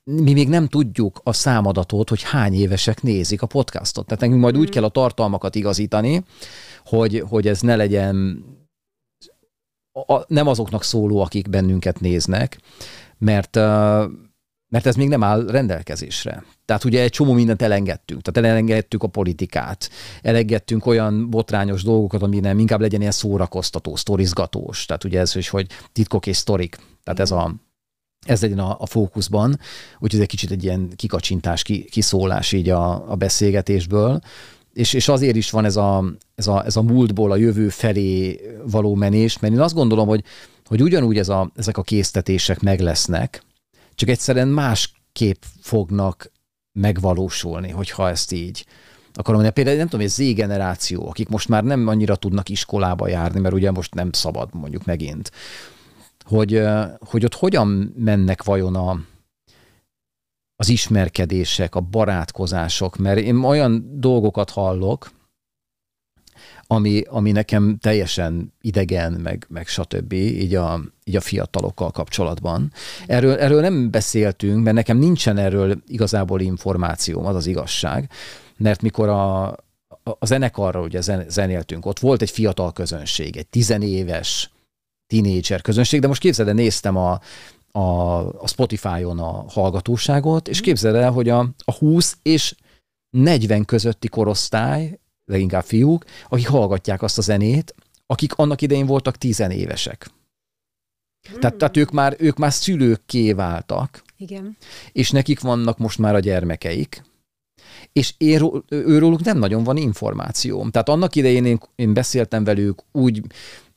[SPEAKER 2] Mi még nem tudjuk a számadatot, hogy hány évesek nézik a podcastot. Tehát nekünk majd mm. úgy kell a tartalmakat igazítani, hogy, hogy ez ne legyen a, nem azoknak szóló, akik bennünket néznek, mert, mert ez még nem áll rendelkezésre. Tehát ugye egy csomó mindent elengedtünk. Tehát elengedtük a politikát, elengedtünk olyan botrányos dolgokat, ami nem inkább legyen ilyen szórakoztató, sztorizgatós. Tehát ugye ez, hogy titkok és sztorik. Tehát ez a, ez legyen a, a fókuszban, úgyhogy ez egy kicsit egy ilyen kikacsintás, ki, kiszólás így a, a beszélgetésből, és, és azért is van ez a, ez, a, ez a múltból a jövő felé való menés, mert én azt gondolom, hogy hogy ugyanúgy ez a, ezek a késztetések meg lesznek, csak egyszerűen másképp fognak megvalósulni, hogyha ezt így akarom mondani. Például nem tudom, hogy Z generáció, akik most már nem annyira tudnak iskolába járni, mert ugye most nem szabad mondjuk megint, hogy, hogy ott hogyan mennek vajon a, az ismerkedések, a barátkozások, mert én olyan dolgokat hallok, ami, ami nekem teljesen idegen, meg, meg stb. Így a, így a fiatalokkal kapcsolatban. Erről, erről nem beszéltünk, mert nekem nincsen erről igazából információm, az az igazság, mert mikor a, a zenekarra ugye zenéltünk, ott volt egy fiatal közönség, egy tizenéves tinédzser közönség, de most képzeld el, néztem a, a, a Spotify-on a hallgatóságot, és képzeld el, hogy a, a 20 és 40 közötti korosztály leginkább fiúk, akik hallgatják azt a zenét, akik annak idején voltak tizenévesek. Hmm. Tehát, tehát ők, már, ők már szülőkké váltak.
[SPEAKER 1] Igen.
[SPEAKER 2] És nekik vannak most már a gyermekeik. És én, őróluk nem nagyon van információm. Tehát annak idején én, én beszéltem velük úgy,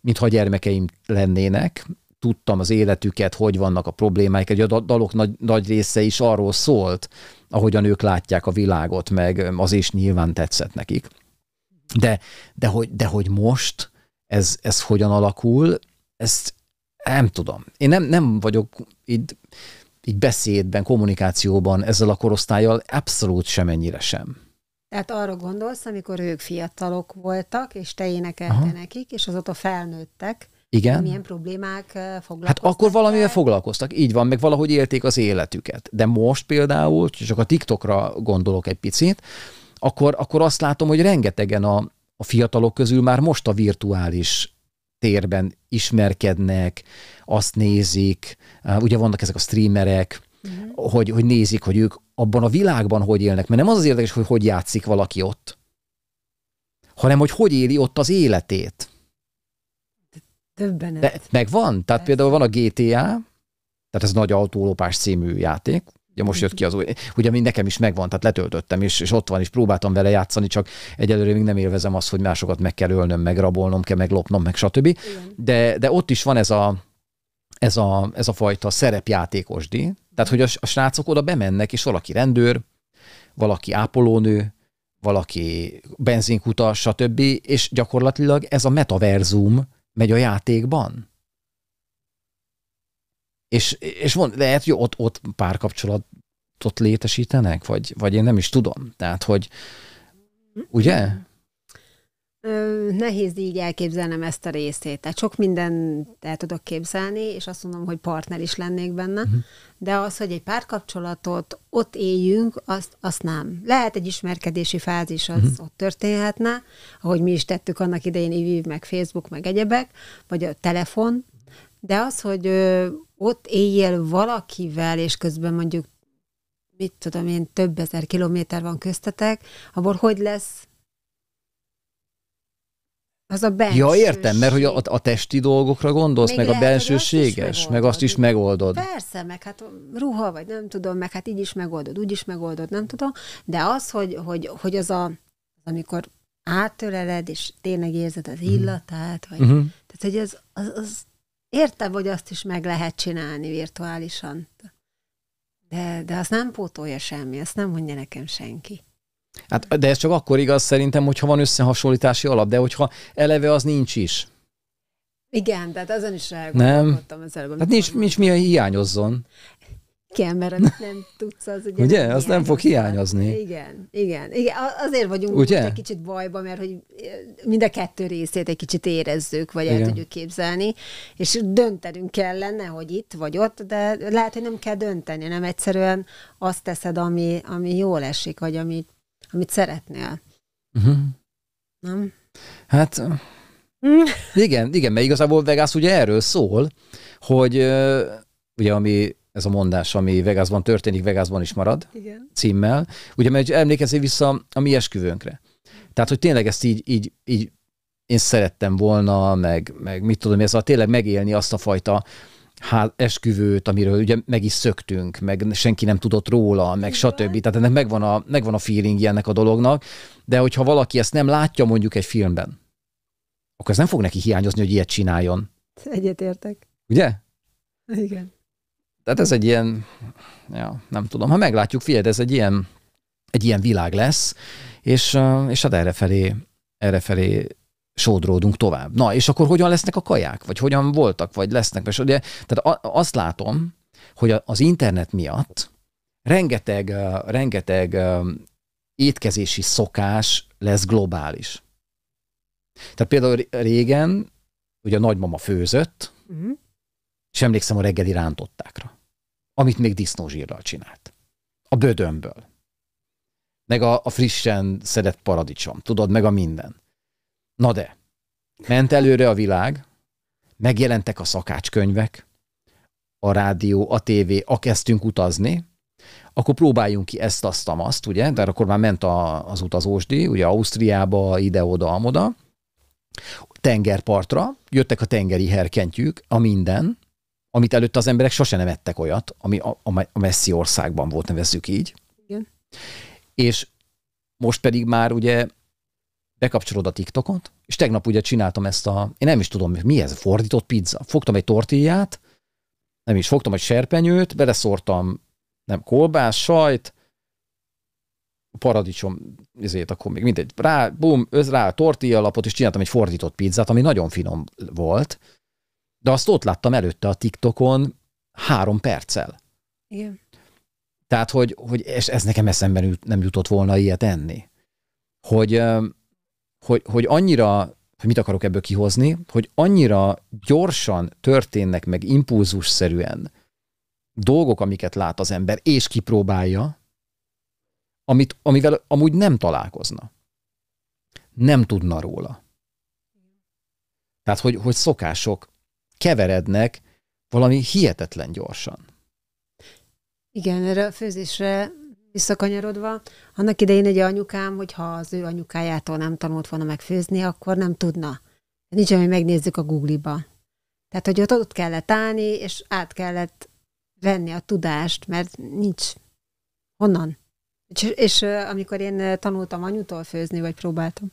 [SPEAKER 2] mintha gyermekeim lennének, tudtam az életüket, hogy vannak a problémáik, egy a dalok nagy, nagy része is arról szólt, ahogyan ők látják a világot, meg az is nyilván tetszett nekik. De, de, hogy, de hogy most ez, ez hogyan alakul, ezt nem tudom. Én nem, nem vagyok így, így beszédben, kommunikációban ezzel a korosztályjal abszolút semennyire sem.
[SPEAKER 1] Tehát arra gondolsz, amikor ők fiatalok voltak, és te énekelte nekik, és azóta felnőttek,
[SPEAKER 2] igen.
[SPEAKER 1] Milyen problémák foglalkoztak?
[SPEAKER 2] Hát akkor valamivel foglalkoztak, így van, meg valahogy élték az életüket. De most például, csak a TikTokra gondolok egy picit, akkor, akkor azt látom, hogy rengetegen a, a fiatalok közül már most a virtuális térben ismerkednek, azt nézik, ugye vannak ezek a streamerek, uh-huh. hogy, hogy nézik, hogy ők abban a világban hogy élnek, mert nem az az érdekes, hogy hogy játszik valaki ott, hanem hogy hogy éli ott az életét.
[SPEAKER 1] Többenet.
[SPEAKER 2] De megvan. Tehát például van a GTA, tehát ez nagy autólopás című játék, Ugye most jött ki az új, ugye mi nekem is megvan, tehát letöltöttem, és, és ott van, és próbáltam vele játszani, csak egyelőre még nem élvezem azt, hogy másokat meg kell ölnöm, meg rabolnom kell, meg lopnom, meg stb. De, de ott is van ez a, ez a, ez a fajta szerepjátékosdi, tehát hogy a, a srácok oda bemennek, és valaki rendőr, valaki ápolónő, valaki benzinkutas, stb., és gyakorlatilag ez a metaverzum megy a játékban. És, és mond, lehet, hogy ott, ott párkapcsolatot létesítenek, vagy, vagy én nem is tudom. Tehát, hogy ugye?
[SPEAKER 1] Nehéz így elképzelnem ezt a részét. Tehát sok mindent el tudok képzelni, és azt mondom, hogy partner is lennék benne, uh-huh. de az, hogy egy párkapcsolatot ott éljünk, azt, azt nem. Lehet egy ismerkedési fázis, az uh-huh. ott történhetne, ahogy mi is tettük annak idején, így meg Facebook, meg egyebek, vagy a telefon, de az, hogy ott éljél valakivel, és közben mondjuk, mit tudom én, több ezer kilométer van köztetek, abból hogy lesz az a bensőség.
[SPEAKER 2] Ja, értem, mert hogy a, a testi dolgokra gondolsz, Még meg lehet, a bensőséges, azt meg azt is megoldod.
[SPEAKER 1] Persze, meg hát ruha, vagy nem tudom, meg hát így is megoldod, úgy is megoldod, nem tudom, de az, hogy, hogy, hogy az a, amikor átöleled, és tényleg érzed az illatát, vagy, uh-huh. tehát hogy az, az, az értem, hogy azt is meg lehet csinálni virtuálisan. De, de azt nem pótolja semmi, azt nem mondja nekem senki.
[SPEAKER 2] Hát, de ez csak akkor igaz szerintem, hogyha van összehasonlítási alap, de hogyha eleve az nincs is.
[SPEAKER 1] Igen, tehát azon is
[SPEAKER 2] elgondolkodtam az előbb. Hát nincs, nincs mi hiányozzon.
[SPEAKER 1] Igen, mert amit nem tudsz, az ugye,
[SPEAKER 2] ugye? Nem az nem fog hiányozni.
[SPEAKER 1] Igen, igen, igen. Azért vagyunk ugye? egy kicsit bajban, mert hogy mind a kettő részét egy kicsit érezzük, vagy igen. el tudjuk képzelni, és döntenünk kellene, hogy itt vagy ott, de lehet, hogy nem kell dönteni, nem egyszerűen azt teszed, ami, ami jól esik, vagy amit, amit szeretnél. Uh-huh. Nem?
[SPEAKER 2] Hát igen, igen, mert igazából Vegas ugye erről szól, hogy ugye ami ez a mondás, ami Vegasban történik, Vegasban is marad Igen. címmel. Ugye, mert emlékezzél vissza a mi esküvőnkre. Tehát, hogy tényleg ezt így, így, így én szerettem volna, meg, meg mit tudom, ez a tényleg megélni azt a fajta hát, esküvőt, amiről ugye meg is szöktünk, meg senki nem tudott róla, meg Igen. stb. Tehát ennek megvan a, megvan a feeling ennek a dolognak, de hogyha valaki ezt nem látja mondjuk egy filmben, akkor ez nem fog neki hiányozni, hogy ilyet csináljon.
[SPEAKER 1] Egyetértek.
[SPEAKER 2] Ugye?
[SPEAKER 1] Igen.
[SPEAKER 2] Tehát ez egy ilyen, ja, nem tudom, ha meglátjuk, figyelj, ez egy ilyen, egy ilyen világ lesz, és, és hát errefelé, errefelé sodródunk tovább. Na, és akkor hogyan lesznek a kaják? Vagy hogyan voltak, vagy lesznek? És ugye, tehát azt látom, hogy az internet miatt rengeteg, rengeteg étkezési szokás lesz globális. Tehát például régen, ugye a nagymama főzött, uh-huh. és emlékszem a reggeli rántottákra, amit még disznózsírral csinált. A bödömből. Meg a, a frissen szedett paradicsom, tudod, meg a minden. Na de, ment előre a világ, megjelentek a szakácskönyvek, a rádió, a tévé, a kezdtünk utazni, akkor próbáljunk ki ezt, azt, azt, ugye, de akkor már ment a, az utazósdi, ugye Ausztriába, ide-oda, amoda, tengerpartra, jöttek a tengeri herkentyűk, a minden, amit előtt az emberek sose nem ettek olyat, ami a, a messzi országban volt, nevezzük így. Igen. És most pedig már ugye bekapcsolod a TikTokot, és tegnap ugye csináltam ezt a, én nem is tudom, mi ez, fordított pizza. Fogtam egy tortillát, nem is, fogtam egy serpenyőt, beleszórtam nem kolbász, sajt, paradicsom, ezért akkor még mindegy, rá, bum, rá a tortilla alapot, és csináltam egy fordított pizzát, ami nagyon finom volt, de azt ott láttam előtte a TikTokon három perccel.
[SPEAKER 1] Igen.
[SPEAKER 2] Tehát, hogy, hogy ez, ez nekem eszembe nem jutott volna ilyet enni. Hogy, hogy, hogy annyira, hogy mit akarok ebből kihozni, hogy annyira gyorsan történnek meg impulzusszerűen dolgok, amiket lát az ember, és kipróbálja, amit, amivel amúgy nem találkozna. Nem tudna róla. Tehát, hogy, hogy szokások keverednek valami hihetetlen gyorsan.
[SPEAKER 1] Igen, erre a főzésre visszakanyarodva, annak idején egy anyukám, hogyha az ő anyukájától nem tanult volna megfőzni, akkor nem tudna. Nincs, hogy megnézzük a Google-ba. Tehát, hogy ott, ott kellett állni, és át kellett venni a tudást, mert nincs honnan. És, és amikor én tanultam anyutól főzni, vagy próbáltam,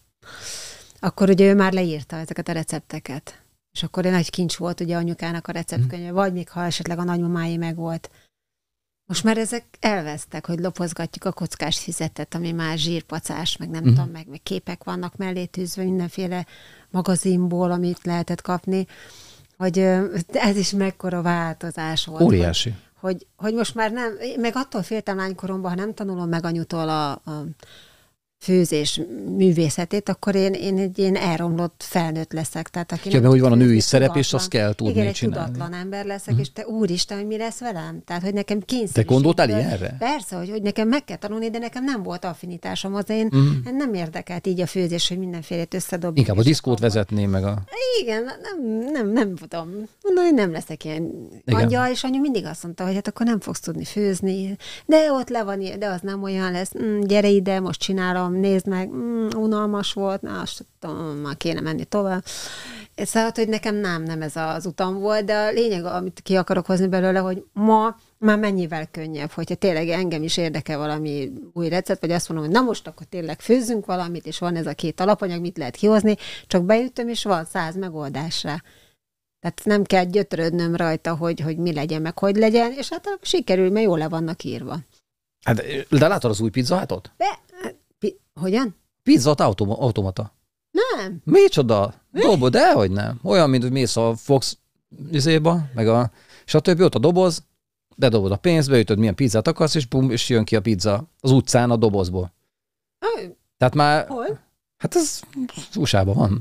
[SPEAKER 1] akkor ugye ő már leírta ezeket a recepteket. És akkor egy nagy kincs volt ugye anyukának a receptkönyve, mm. vagy még ha esetleg a nagymamáé meg volt. Most már ezek elvesztek, hogy lopozgatjuk a kockás fizetet, ami már zsírpacás, meg nem mm. tudom, meg, meg képek vannak mellé tűzve mindenféle magazinból, amit lehetett kapni, hogy ez is mekkora változás volt.
[SPEAKER 2] Óriási.
[SPEAKER 1] Hogy, hogy, hogy most már nem, meg attól féltem lánykoromban, ha nem tanulom meg anyutól a, a főzés művészetét, akkor én, én egy ilyen elromlott felnőtt leszek. Tehát aki
[SPEAKER 2] ja, mert hogy van a női szerep, tudatlan, és azt kell tudni
[SPEAKER 1] igen, egy
[SPEAKER 2] csinálni.
[SPEAKER 1] tudatlan ember leszek, mm. és te úristen, hogy mi lesz velem? Tehát, hogy nekem kényszer.
[SPEAKER 2] Te gondoltál ilyenre?
[SPEAKER 1] Persze, hogy, hogy nekem meg kell tanulni, de nekem nem volt affinitásom az én, mm. nem érdekelt így a főzés, hogy mindenfélét összedobni.
[SPEAKER 2] Inkább a diszkót vezetné meg a...
[SPEAKER 1] Igen, nem, nem, nem tudom. Mondom, hogy nem leszek ilyen igen. angyal, és anyu mindig azt mondta, hogy hát akkor nem fogsz tudni főzni, de ott le van, de az nem olyan lesz. Mm, gyere ide, most csinálom, nézd meg, mm, unalmas volt, na, azt tudom, már kéne menni tovább. Szóval, hogy nekem nem, nem ez az utam volt, de a lényeg, amit ki akarok hozni belőle, hogy ma Már mennyivel könnyebb, hogyha tényleg engem is érdekel valami új recept, vagy azt mondom, hogy na most akkor tényleg főzzünk valamit, és van ez a két alapanyag, mit lehet kihozni, csak beütöm, és van száz megoldásra. Tehát nem kell gyötrődnöm rajta, hogy, hogy mi legyen, meg hogy legyen, és hát sikerül, mert jól le vannak írva.
[SPEAKER 2] Hát, de látod az új pizzahátot?
[SPEAKER 1] De, hogyan?
[SPEAKER 2] Pizzat automa, automata.
[SPEAKER 1] Nem.
[SPEAKER 2] Micsoda? Dobo, de hogy nem. Olyan, mint hogy mész a Fox izéba, meg a stb. ott a doboz, bedobod a pénzt, beütöd, milyen pizzát akarsz, és bum, és jön ki a pizza az utcán a dobozból.
[SPEAKER 1] Ö,
[SPEAKER 2] Tehát már,
[SPEAKER 1] Hol?
[SPEAKER 2] hát ez USA-ban van.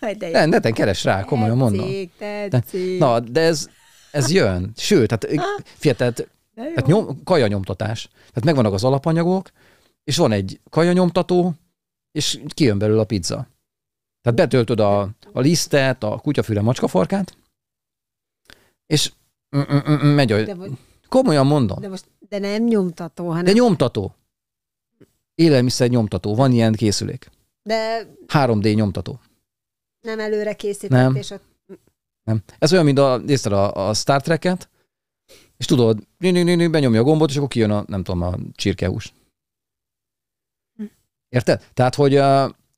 [SPEAKER 1] De
[SPEAKER 2] Ne, neten keres rá, komolyan mondom.
[SPEAKER 1] Tetszik,
[SPEAKER 2] De,
[SPEAKER 1] tetszik.
[SPEAKER 2] na, de ez, ez jön. Sőt, tehát, fiat, tehát,
[SPEAKER 1] De jó.
[SPEAKER 2] tehát nyom, kajanyomtatás. Tehát megvannak az alapanyagok, és van egy kajanyomtató, és kijön belőle a pizza. Tehát betöltöd a, a lisztet, a kutyafüle macskafarkát, és megy a...
[SPEAKER 1] de, most,
[SPEAKER 2] Komolyan mondom.
[SPEAKER 1] de most de nem nyomtató, hanem
[SPEAKER 2] De nyomtató. Élelmiszer nyomtató. Van ilyen készülék.
[SPEAKER 1] de
[SPEAKER 2] 3D nyomtató.
[SPEAKER 1] nem előre készített,
[SPEAKER 2] Nem.
[SPEAKER 1] és ott
[SPEAKER 2] Nem. Ez olyan, mint a, nézted a, a Star Trek-et, és tudod, benyomja a gombot, és akkor kijön a, nem tudom, a csirkehús. Érted? Tehát, hogy,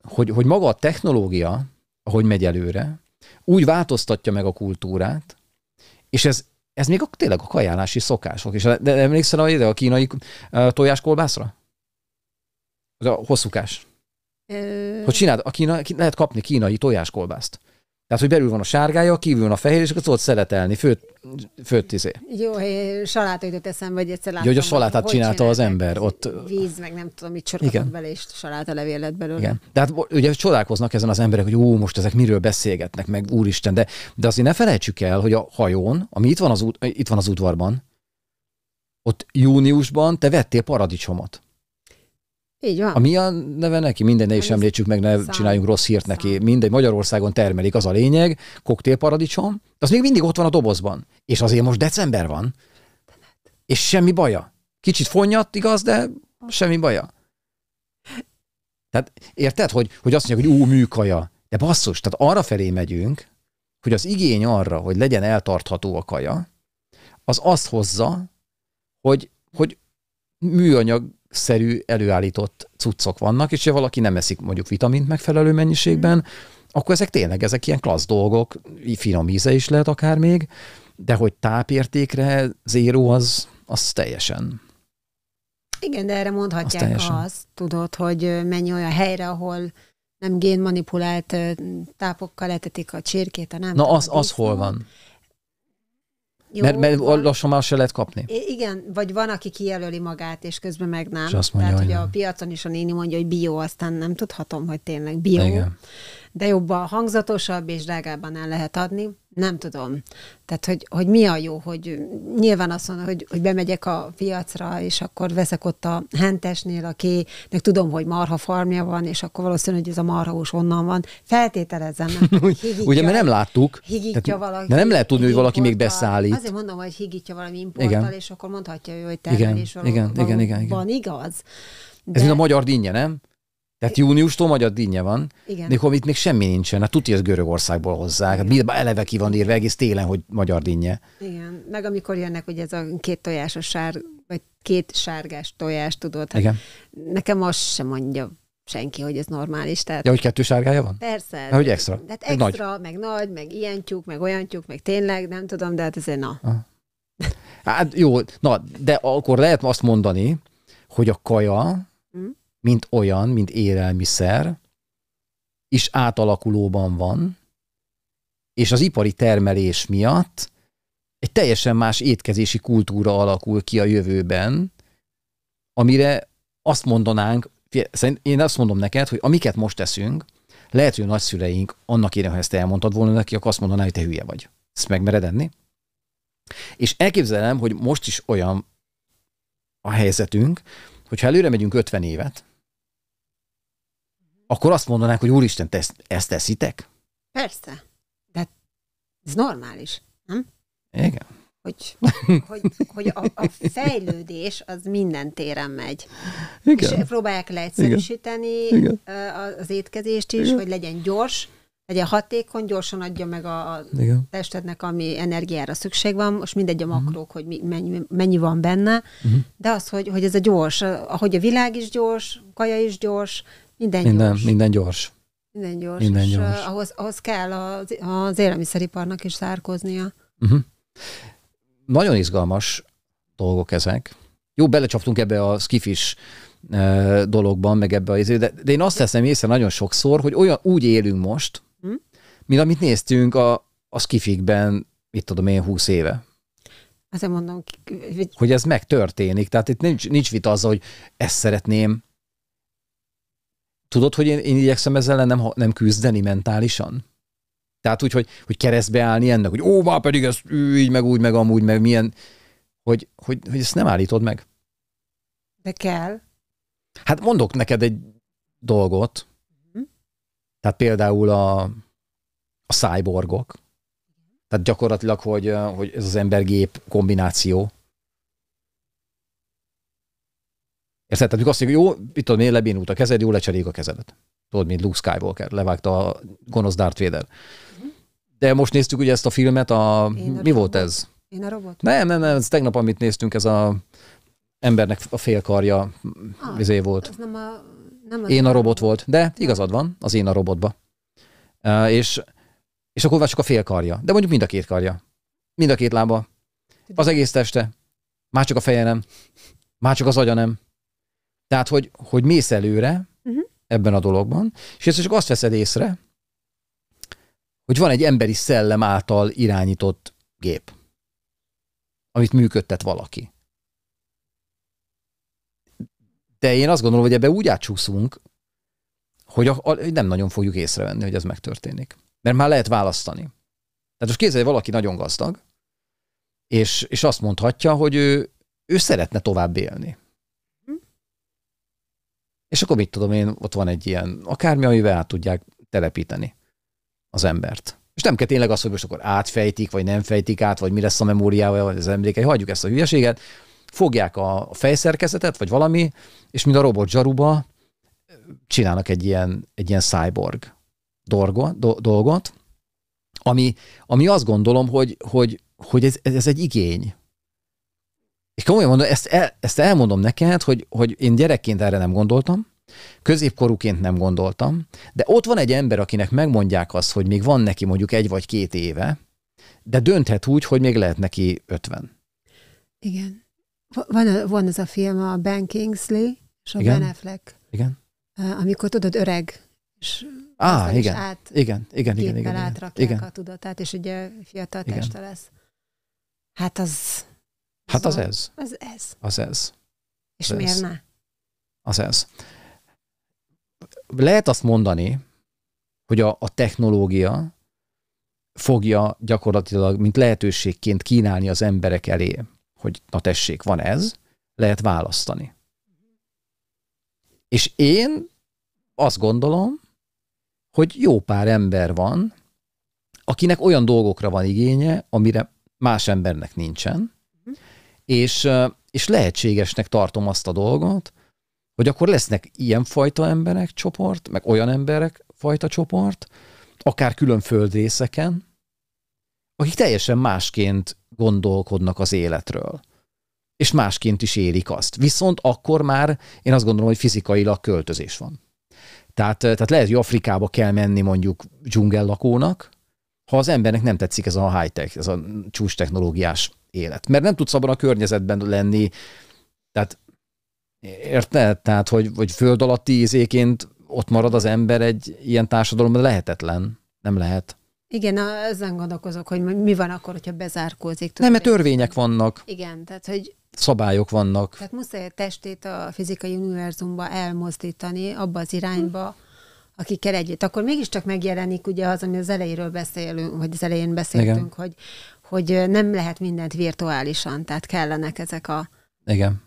[SPEAKER 2] hogy, hogy maga a technológia, ahogy megy előre, úgy változtatja meg a kultúrát, és ez, ez még a, tényleg a kajálási szokások. És de emlékszel a, ide a kínai uh, tojáskolbászra? Az a hosszúkás.
[SPEAKER 1] ö,
[SPEAKER 2] Hogy csináld, a kína, lehet kapni kínai tojáskolbászt. Tehát, hogy belül van a sárgája, kívül van a fehér, és akkor tudod szeletelni, főtt, főtt izé.
[SPEAKER 1] Jó, salátát jutott eszembe, hogy egyszer láttam.
[SPEAKER 2] hogy a salátát
[SPEAKER 1] hogy
[SPEAKER 2] csinálta az ember, ott-
[SPEAKER 1] Víz, meg nem tudom, mit csorgatott bele, és saláta levél lett belőle.
[SPEAKER 2] Igen. De hát ugye csodálkoznak ezen az emberek, hogy ó, most ezek miről beszélgetnek, meg úristen, de, de azért ne felejtsük el, hogy a hajón, ami itt van az, út, itt van az udvarban, ott júniusban te vettél paradicsomot.
[SPEAKER 1] Így van.
[SPEAKER 2] Ami a neve neki, minden ne is említsük meg, ne
[SPEAKER 1] szám-
[SPEAKER 2] csináljunk rossz hírt neki. Mindegy, Magyarországon termelik, az a lényeg, koktélparadicsom, az még mindig ott van a dobozban. És azért most december van, és semmi baja. Kicsit fonnyat, igaz, de semmi baja. Tehát érted, hogy, hogy azt mondják, hogy ú, műkaja. De basszus, tehát arra felé megyünk, hogy az igény arra, hogy legyen eltartható a kaja, az azt hozza, hogy, hogy műanyagszerű előállított cuccok vannak, és ha valaki nem eszik mondjuk vitamint megfelelő mennyiségben, akkor ezek tényleg ezek ilyen klassz dolgok, finom íze is lehet akár még, de hogy tápértékre zéró az, az teljesen.
[SPEAKER 1] Igen, de erre
[SPEAKER 2] Az
[SPEAKER 1] mondhatják azt, tudod, hogy menj olyan helyre, ahol nem génmanipulált tápokkal etetik a csirkét, a nem
[SPEAKER 2] Na, az, az hol van?
[SPEAKER 1] Jó,
[SPEAKER 2] Mert, mert
[SPEAKER 1] van.
[SPEAKER 2] lassan már se lehet kapni.
[SPEAKER 1] Igen, vagy van, aki kijelöli magát, és közben meg nem.
[SPEAKER 2] És azt mondja,
[SPEAKER 1] Tehát,
[SPEAKER 2] hogy
[SPEAKER 1] hogy a piacon is a néni mondja, hogy bio, aztán nem tudhatom, hogy tényleg bio.
[SPEAKER 2] Igen.
[SPEAKER 1] De jobban hangzatosabb és drágábban el lehet adni. Nem tudom. Tehát, hogy, hogy mi a jó, hogy nyilván azt mondom, hogy, hogy bemegyek a piacra, és akkor veszek ott a hentesnél, akinek tudom, hogy marha farmja van, és akkor valószínű, hogy ez a marhahús onnan van. Feltételezem? Higítja-
[SPEAKER 2] Ugye, mert nem láttuk.
[SPEAKER 1] Higítja
[SPEAKER 2] Tehát-
[SPEAKER 1] valaki.
[SPEAKER 2] De nem lehet tudni, hogy valaki még beszállít.
[SPEAKER 1] Azért mondom, hogy higítja valami importtal,
[SPEAKER 2] Igen.
[SPEAKER 1] és akkor mondhatja ő, hogy
[SPEAKER 2] Igen,
[SPEAKER 1] termelés
[SPEAKER 2] igen, igen, igen, igen.
[SPEAKER 1] van igaz.
[SPEAKER 2] Ez mint a magyar dinnye, nem? Tehát júniustól magyar dinnye van,
[SPEAKER 1] Igen.
[SPEAKER 2] de akkor itt még semmi nincsen. Hát tudja, ez Görögországból hozzák. Hát mi- eleve ki van írva egész télen, hogy magyar dinnye.
[SPEAKER 1] Igen, meg amikor jönnek ugye ez a két tojásos sár, vagy két sárgás tojás, tudod, hát
[SPEAKER 2] Igen.
[SPEAKER 1] nekem azt sem mondja senki, hogy ez normális. Tehát
[SPEAKER 2] Ja, hogy kettő sárgája van?
[SPEAKER 1] persze.
[SPEAKER 2] Ja, hogy extra.
[SPEAKER 1] De hát
[SPEAKER 2] Meg nagy.
[SPEAKER 1] extra, meg nagy, meg ilyen tyúk, meg olyan tyúk, meg tényleg, nem tudom, de hát ezért na.
[SPEAKER 2] Hát jó, na, de akkor lehet azt mondani, hogy a kaja? Mint olyan, mint élelmiszer, is átalakulóban van, és az ipari termelés miatt egy teljesen más étkezési kultúra alakul ki a jövőben, amire azt mondanánk, én azt mondom neked, hogy amiket most teszünk, lehet, hogy a nagyszüleink annak éren, ha ezt elmondtad volna neki, akkor azt mondaná, hogy te hülye vagy. Ezt megmered enni? És elképzelem, hogy most is olyan a helyzetünk, hogyha előre megyünk 50 évet, akkor azt mondanák, hogy úristen, te ezt, ezt teszitek?
[SPEAKER 1] Persze. De ez normális, nem?
[SPEAKER 2] Igen.
[SPEAKER 1] Hogy, hogy, hogy a, a fejlődés az minden téren megy.
[SPEAKER 2] Igen.
[SPEAKER 1] És próbálják leegyszerűsíteni
[SPEAKER 2] Igen.
[SPEAKER 1] az étkezést is,
[SPEAKER 2] Igen.
[SPEAKER 1] hogy legyen gyors, legyen hatékony, gyorsan adja meg a
[SPEAKER 2] Igen.
[SPEAKER 1] testednek, ami energiára szükség van, most mindegy a makrók, hogy mi, mennyi, mennyi van benne,
[SPEAKER 2] Uh-huh.
[SPEAKER 1] de az, hogy, hogy ez a gyors, ahogy a világ is gyors, kaja is gyors, minden,
[SPEAKER 2] Minden,
[SPEAKER 1] gyors.
[SPEAKER 2] minden gyors.
[SPEAKER 1] Minden gyors.
[SPEAKER 2] Minden
[SPEAKER 1] és
[SPEAKER 2] gyors.
[SPEAKER 1] uh, ahhoz, ahhoz kell az, az élelmiszeriparnak is szárkoznia.
[SPEAKER 2] Uh-huh. Nagyon izgalmas dolgok ezek. Jó, belecsaptunk ebbe a skifis uh, dologban, meg ebbe a izé, de, de én azt teszem észre nagyon sokszor, hogy olyan úgy élünk most,
[SPEAKER 1] Hm?
[SPEAKER 2] mint amit néztünk a, a skifikben, mit tudom én, 20 éve.
[SPEAKER 1] Azért mondom, hogy
[SPEAKER 2] ez megtörténik. Tehát itt nincs, nincs vita azzal, hogy ezt szeretném. Tudod, hogy én, én igyekszem ezzel ellen nem, nem küzdeni mentálisan? Tehát úgy, hogy, hogy keresztbe állni ennek, hogy ó, már pedig ez így, meg úgy, meg amúgy, meg milyen, hogy, hogy, hogy ezt nem állítod meg.
[SPEAKER 1] de kell.
[SPEAKER 2] Hát mondok neked egy dolgot.
[SPEAKER 1] Mhm.
[SPEAKER 2] Tehát például a, a cyborgok. Tehát gyakorlatilag, hogy, hogy ez az ember-gép kombináció. Érted? Tehát azt mondjuk, jó, mit tudom én, lebénult a kezed, jó, lecseréljük a kezedet. Tudod, mint Luke Skywalker, levágta a gonosz Darth Vader. De most néztük ugye ezt a filmet, a,
[SPEAKER 1] a
[SPEAKER 2] mi volt
[SPEAKER 1] robot.
[SPEAKER 2] ez?
[SPEAKER 1] Én a robot?
[SPEAKER 2] Nem, nem, nem, ez tegnap, amit néztünk, ez a embernek a félkarja,
[SPEAKER 1] Ah,
[SPEAKER 2] izé volt.
[SPEAKER 1] Ez nem a... Nem az
[SPEAKER 2] Én a robot volt, de igazad van, az én a robotba. Uh, és, és akkor már csak a fél karja, de mondjuk mind a két karja. Mind a két lába, az egész teste, már csak a feje nem, már csak az agya nem. Tehát, hogy, hogy mész előre
[SPEAKER 1] Mhm.
[SPEAKER 2] ebben a dologban, és ezt csak azt veszed észre, hogy van egy emberi szellem által irányított gép, amit működtet valaki. De én azt gondolom, hogy ebbe úgy átcsúszunk, hogy a, a, nem nagyon fogjuk észrevenni, hogy ez megtörténik. Mert már lehet választani. Tehát most képzelj, valaki nagyon gazdag, és, és azt mondhatja, hogy ő, ő szeretne tovább élni. És akkor mit tudom én, ott van egy ilyen akármi, amivel át tudják telepíteni az embert. És nem kell tényleg az, hogy most akkor átfejtik, vagy nem fejtik át, vagy mi lesz a memóriával, vagy az emlékei. Hagyjuk ezt a hülyeséget. Fogják a fejszerkezetet, vagy valami, és mint a robot zsaruba csinálnak egy ilyen, egy ilyen cyborg dolgot, do, dolgot ami, ami azt gondolom, hogy, hogy, hogy ez, ez egy igény. És komolyan mondom, ezt, el, ezt elmondom neked, hogy, hogy én gyerekként erre nem gondoltam, középkorúként nem gondoltam, de ott van egy ember, akinek megmondják azt, hogy még van neki mondjuk egy vagy két éve, de dönthet úgy, hogy még lehet neki 50.
[SPEAKER 1] Igen. Va- Van, van ez a film, a Ben Kingsley és a
[SPEAKER 2] Igen?
[SPEAKER 1] Ben Affleck,
[SPEAKER 2] Igen?
[SPEAKER 1] amikor tudod, öreg, és
[SPEAKER 2] Á,
[SPEAKER 1] is
[SPEAKER 2] igen.
[SPEAKER 1] át,
[SPEAKER 2] Igen, igen, igen, igen. igen.
[SPEAKER 1] átrakják
[SPEAKER 2] igen.
[SPEAKER 1] a tudatát, és ugye fiatal teste lesz. Hát az...
[SPEAKER 2] Hát az
[SPEAKER 1] van.
[SPEAKER 2] ez.
[SPEAKER 1] Az ez.
[SPEAKER 2] Az ez.
[SPEAKER 1] És
[SPEAKER 2] Az
[SPEAKER 1] miért
[SPEAKER 2] ez.
[SPEAKER 1] ne?
[SPEAKER 2] Az ez. Lehet azt mondani, hogy a, a technológia fogja gyakorlatilag, mint lehetőségként kínálni az emberek elé, hogy na tessék, van ez, lehet választani. És én azt gondolom, hogy jó pár ember van, akinek olyan dolgokra van igénye, amire más embernek nincsen, és, és lehetségesnek tartom azt a dolgot, hogy akkor lesznek ilyenfajta emberek csoport, meg olyan emberek fajta csoport, akár külön földrészeken, akik teljesen másként gondolkodnak az életről. És másként is élik azt. Viszont akkor már én azt gondolom, hogy fizikailag költözés van. Tehát, tehát lehet, hogy Afrikába kell menni mondjuk dzsungellakónak, ha az embernek nem tetszik ez a high-tech, ez a csúcs technológiás élet. Mert nem tudsz abban a környezetben lenni, tehát érted? Tehát, hogy, hogy föld alatti izéként ott marad az ember egy ilyen társadalomban, lehetetlen. Nem lehet.
[SPEAKER 1] Igen, ezen gondolkozok, hogy mi van akkor, hogyha bezárkózik.
[SPEAKER 2] Nem, mert törvények vannak,
[SPEAKER 1] Igen, tehát hogy
[SPEAKER 2] szabályok vannak.
[SPEAKER 1] tehát muszáj a testét a fizikai univerzumba elmozdítani abba az irányba, akikkel együtt. Akkor mégiscsak megjelenik ugye az, ami az elejéről beszélünk, vagy az elején beszéltünk,
[SPEAKER 2] Igen.
[SPEAKER 1] hogy, hogy nem lehet mindent virtuálisan, tehát kellenek ezek a...
[SPEAKER 2] Igen.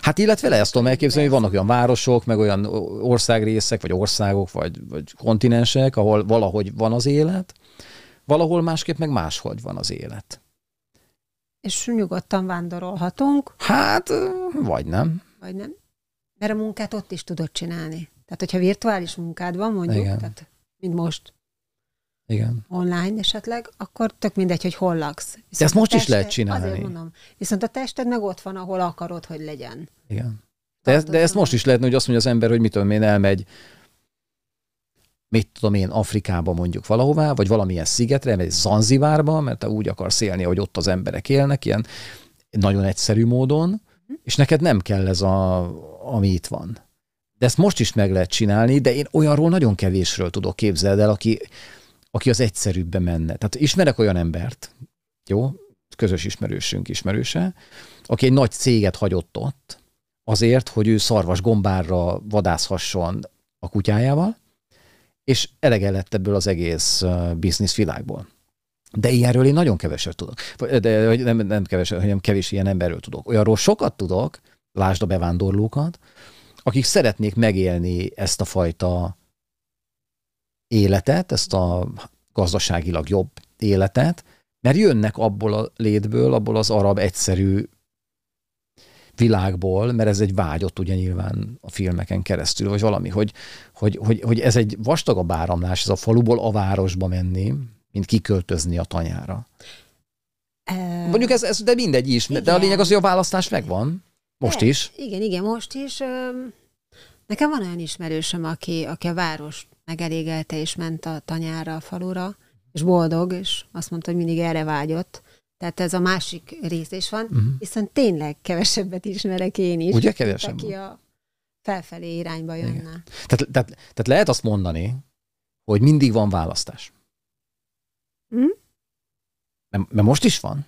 [SPEAKER 2] Hát illetve le ezt tudom elképzelni, hogy vannak olyan városok, meg olyan országrészek, vagy országok, vagy, vagy kontinensek, ahol valahogy van az élet, valahol másképp meg máshogy van az élet.
[SPEAKER 1] És nyugodtan vándorolhatunk,
[SPEAKER 2] Hát, vagy nem.
[SPEAKER 1] vagy nem? Mert a munkát ott is tudod csinálni. Tehát, hogyha virtuális munkád van, mondjuk,
[SPEAKER 2] Igen.
[SPEAKER 1] tehát, mint most,
[SPEAKER 2] Igen.
[SPEAKER 1] online esetleg, akkor tök mindegy, hogy hol laksz.
[SPEAKER 2] De ezt most is lehet csinálni.
[SPEAKER 1] Azért mondom. Viszont a tested meg ott van, ahol akarod, hogy legyen.
[SPEAKER 2] Igen. De, ez, de ezt most is lehetne, hogy azt mondja az ember, hogy mit tudom én, elmegy mit tudom én, Afrikába mondjuk valahová, vagy valamilyen szigetre, vagy Zanzibárba, mert te úgy akarsz élni, hogy ott az emberek élnek, ilyen nagyon egyszerű módon, és neked nem kell ez, a, ami itt van. De ezt most is meg lehet csinálni, de én olyanról nagyon kevésről tudok képzelni el, aki, aki az egyszerűbbe menne. Tehát ismerek olyan embert, jó, közös ismerősünk ismerőse, aki egy nagy céget hagyott ott, azért, hogy ő szarvas gombárra vadászhasson a kutyájával, és elege lett ebből az egész biznisz világból. De ilyenről én nagyon keveset tudok. De nem, nem keveset, hanem kevés ilyen emberről tudok. Olyanról sokat tudok, lásd a bevándorlókat, akik szeretnék megélni ezt a fajta életet, ezt a gazdaságilag jobb életet, mert jönnek abból a létből, abból az arab egyszerű világból, mert ez egy vágyott ugye nyilván a filmeken keresztül, vagy valami, hogy, hogy, hogy, hogy ez egy vastagabb áramlás, ez a faluból a városba menni, mint kiköltözni a tanyára. Uh, Mondjuk ez, ez, de mindegy is, igen. de a lényeg az, hogy a választás megvan. Most de, is.
[SPEAKER 1] Igen, igen, most is. Nekem van olyan ismerősöm, aki, aki a város megelégelte és ment a tanyára, a falura, és boldog, és azt mondta, hogy mindig erre vágyott. Tehát ez a másik rész is van, uh-huh. viszont tényleg kevesebbet ismerek én is.
[SPEAKER 2] Ugye kevesebb?
[SPEAKER 1] Aki a felfelé irányba jönne.
[SPEAKER 2] Tehát, tehát, tehát lehet azt mondani, hogy mindig van választás. Mm? Mert, mert most is van.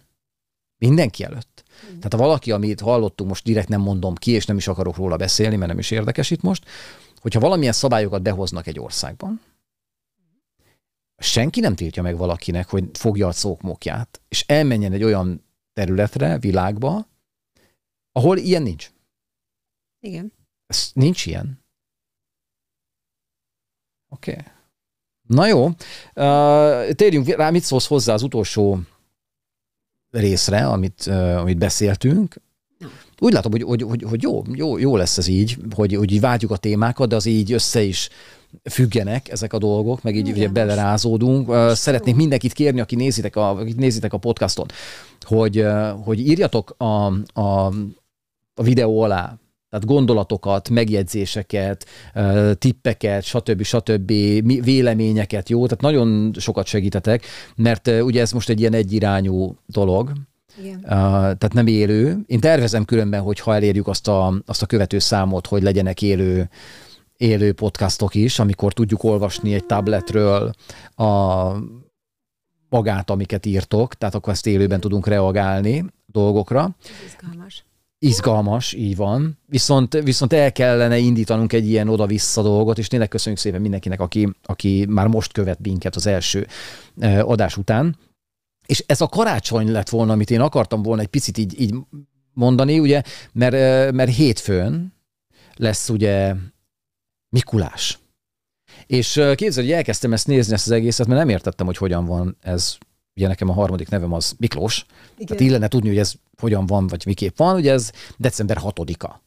[SPEAKER 2] Mindenki előtt. Mm. Tehát ha valaki, amit hallottunk, most direkt nem mondom ki, és nem is akarok róla beszélni, mert nem is érdekes itt most, hogyha valamilyen szabályokat behoznak egy országban, senki nem tiltja meg valakinek, hogy fogja a szókmokját, és elmenjen egy olyan területre, világba, ahol ilyen nincs.
[SPEAKER 1] Igen.
[SPEAKER 2] Ez nincs ilyen. Oké. Okay. Na jó, uh, térjünk rá, mit szólsz hozzá az utolsó részre, amit, uh, amit beszéltünk. Úgy látom, hogy, hogy, hogy, hogy jó, jó, jó lesz ez így, hogy, hogy így vágyjuk a témákat, de az így össze is függenek ezek a dolgok, meg így Igen, ugye belerázódunk. Most Szeretnék mindenkit kérni, aki nézitek a, akik nézitek a podcaston, hogy, hogy írjatok a, a, a videó alá tehát gondolatokat, megjegyzéseket, tippeket, stb. stb. véleményeket, jó? Tehát nagyon sokat segítetek, mert ugye ez most egy ilyen egyirányú dolog, igen. Uh, tehát nem élő. Én tervezem különben, hogy ha elérjük azt a, azt a követő számot, hogy legyenek élő élő podcastok is, amikor tudjuk olvasni egy tabletről a magát, amiket írtok, tehát akkor ezt élőben tudunk reagálni dolgokra.
[SPEAKER 1] Izgalmas.
[SPEAKER 2] Izgalmas, így van. Viszont, viszont el kellene indítanunk egy ilyen oda-vissza dolgot, és tényleg köszönjük szépen mindenkinek, aki, aki már most követ minket az első adás után. És ez a karácsony lett volna, amit én akartam volna egy picit így, így mondani, ugye, mert, mert hétfőn lesz ugye Mikulás. És képzeld, hogy elkezdtem ezt nézni, ezt az egészet, mert nem értettem, hogy hogyan van ez. Ugye nekem a harmadik nevem az Miklós. Igen. Tehát illene tudni, hogy ez hogyan van, vagy miképp van. Ugye ez december 6-a.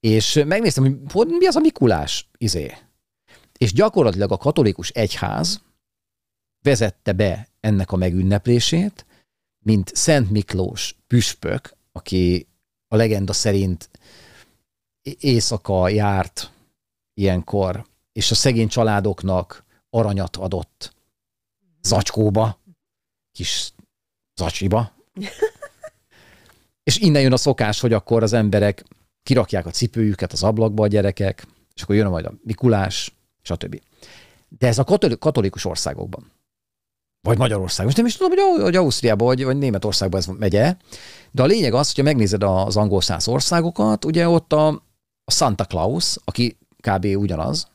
[SPEAKER 2] És megnéztem, hogy mi az a Mikulás izé. És gyakorlatilag a katolikus egyház vezette be ennek a megünneplését, mint Szent Miklós püspök, aki a legenda szerint éjszaka járt ilyenkor, és a szegény családoknak aranyat adott zacskóba, kis zacsiba. és innen jön a szokás, hogy akkor az emberek kirakják a cipőjüket az ablakba a gyerekek, és akkor jön majd a Mikulás, stb. De ez a katolikus országokban. Vagy Magyarországon. Most nem is tudom, hogy, hogy Ausztriában vagy, vagy Németországban ez megye. De a lényeg az, hogyha megnézed az angol száz országokat, ugye ott a, a Santa Claus, aki kb. ugyanaz,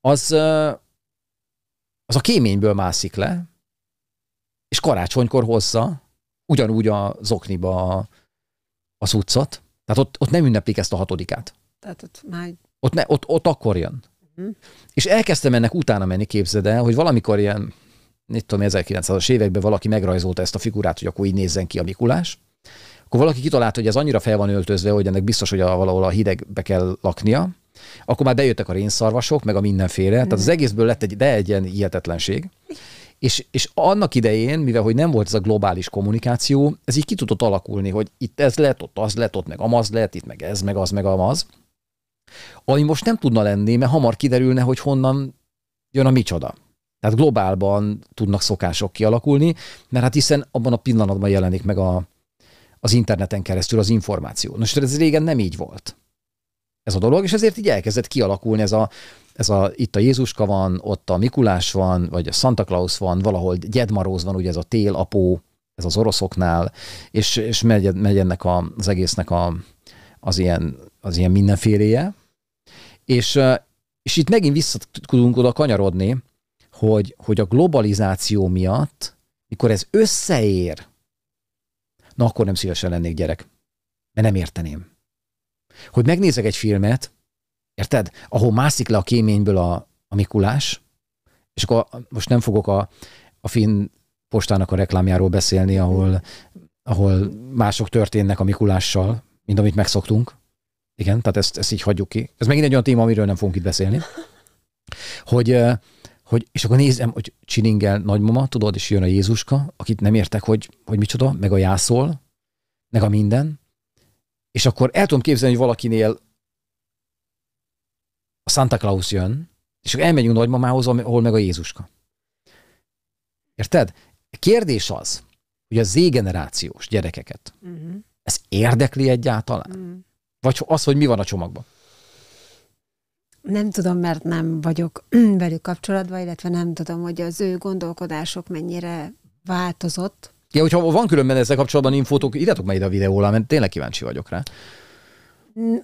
[SPEAKER 2] az, az a kéményből mászik le, és karácsonykor hozza ugyanúgy a zokniba a, a cuccot. Tehát ott, ott nem ünneplik ezt a hatodikát.
[SPEAKER 1] Tehát ott már...
[SPEAKER 2] Ott, ne, ott, ott akkor jön. Uh-huh. És elkezdtem ennek utána menni, képzeld el, hogy valamikor ilyen, mit tudom, 1900-as években valaki megrajzolta ezt a figurát, hogy akkor így nézzen ki a Mikulás. Akkor valaki kitalálta, hogy ez annyira fel van öltözve, hogy ennek biztos, hogy a, valahol a hidegbe kell laknia, akkor már bejöttek a rénszarvasok, meg a mindenféle, tehát az egészből lett egy, de egy ilyen hihetetlenség. És, és annak idején, mivel hogy nem volt ez a globális kommunikáció, ez így ki tudott alakulni, hogy itt ez lett, ott az lett, ott meg amaz lett, itt meg ez, meg az, meg amaz. Ami most nem tudna lenni, mert hamar kiderülne, hogy honnan jön a micsoda. Tehát globálban tudnak szokások kialakulni, mert hát hiszen abban a pillanatban jelenik meg a, az interneten keresztül az információ. Most ez régen nem így volt. Ez a dolog, és ezért így elkezdett kialakulni ez a, ez a, itt a Jézuska van, ott a Mikulás van, vagy a Santa Claus van, valahol Gyedmaróz van, ugye ez a télapó, ez az oroszoknál, és, és megy, megy ennek a, az egésznek a, az, ilyen, az ilyen mindenféléje. És, és itt megint vissza tudunk oda kanyarodni, hogy, hogy a globalizáció miatt, mikor ez összeér, na akkor nem szívesen lennék gyerek, mert nem érteném. Hogy megnézek egy filmet, érted? Ahol mászik le a kéményből a, a Mikulás, és akkor most nem fogok a, a finn postának a reklámjáról beszélni, ahol, ahol mások történnek a Mikulással, mint amit megszoktunk. Igen, tehát ezt, ezt így hagyjuk ki. Ez megint egy olyan téma, amiről nem fogunk itt beszélni. Hogy, hogy és akkor nézem, hogy csiningel nagymama, tudod, és jön a Jézuska, akit nem értek, hogy, hogy micsoda, meg a jászol, meg a minden, és akkor el tudom képzelni, hogy valakinél a Santa Claus jön, és akkor elmegyünk nagymamához, ahol meg a Jézuska. Érted? A kérdés az, hogy a Z-generációs gyerekeket uh-huh. ez érdekli egyáltalán? Uh-huh. Vagy az, hogy mi van a csomagban?
[SPEAKER 1] Nem tudom, mert nem vagyok velük kapcsolatban, illetve nem tudom, hogy az ő gondolkodások mennyire változott.
[SPEAKER 2] Ja, hogyha van különben ezzel kapcsolatban infótok, írjatok meg ide a videóra, mert tényleg kíváncsi vagyok rá.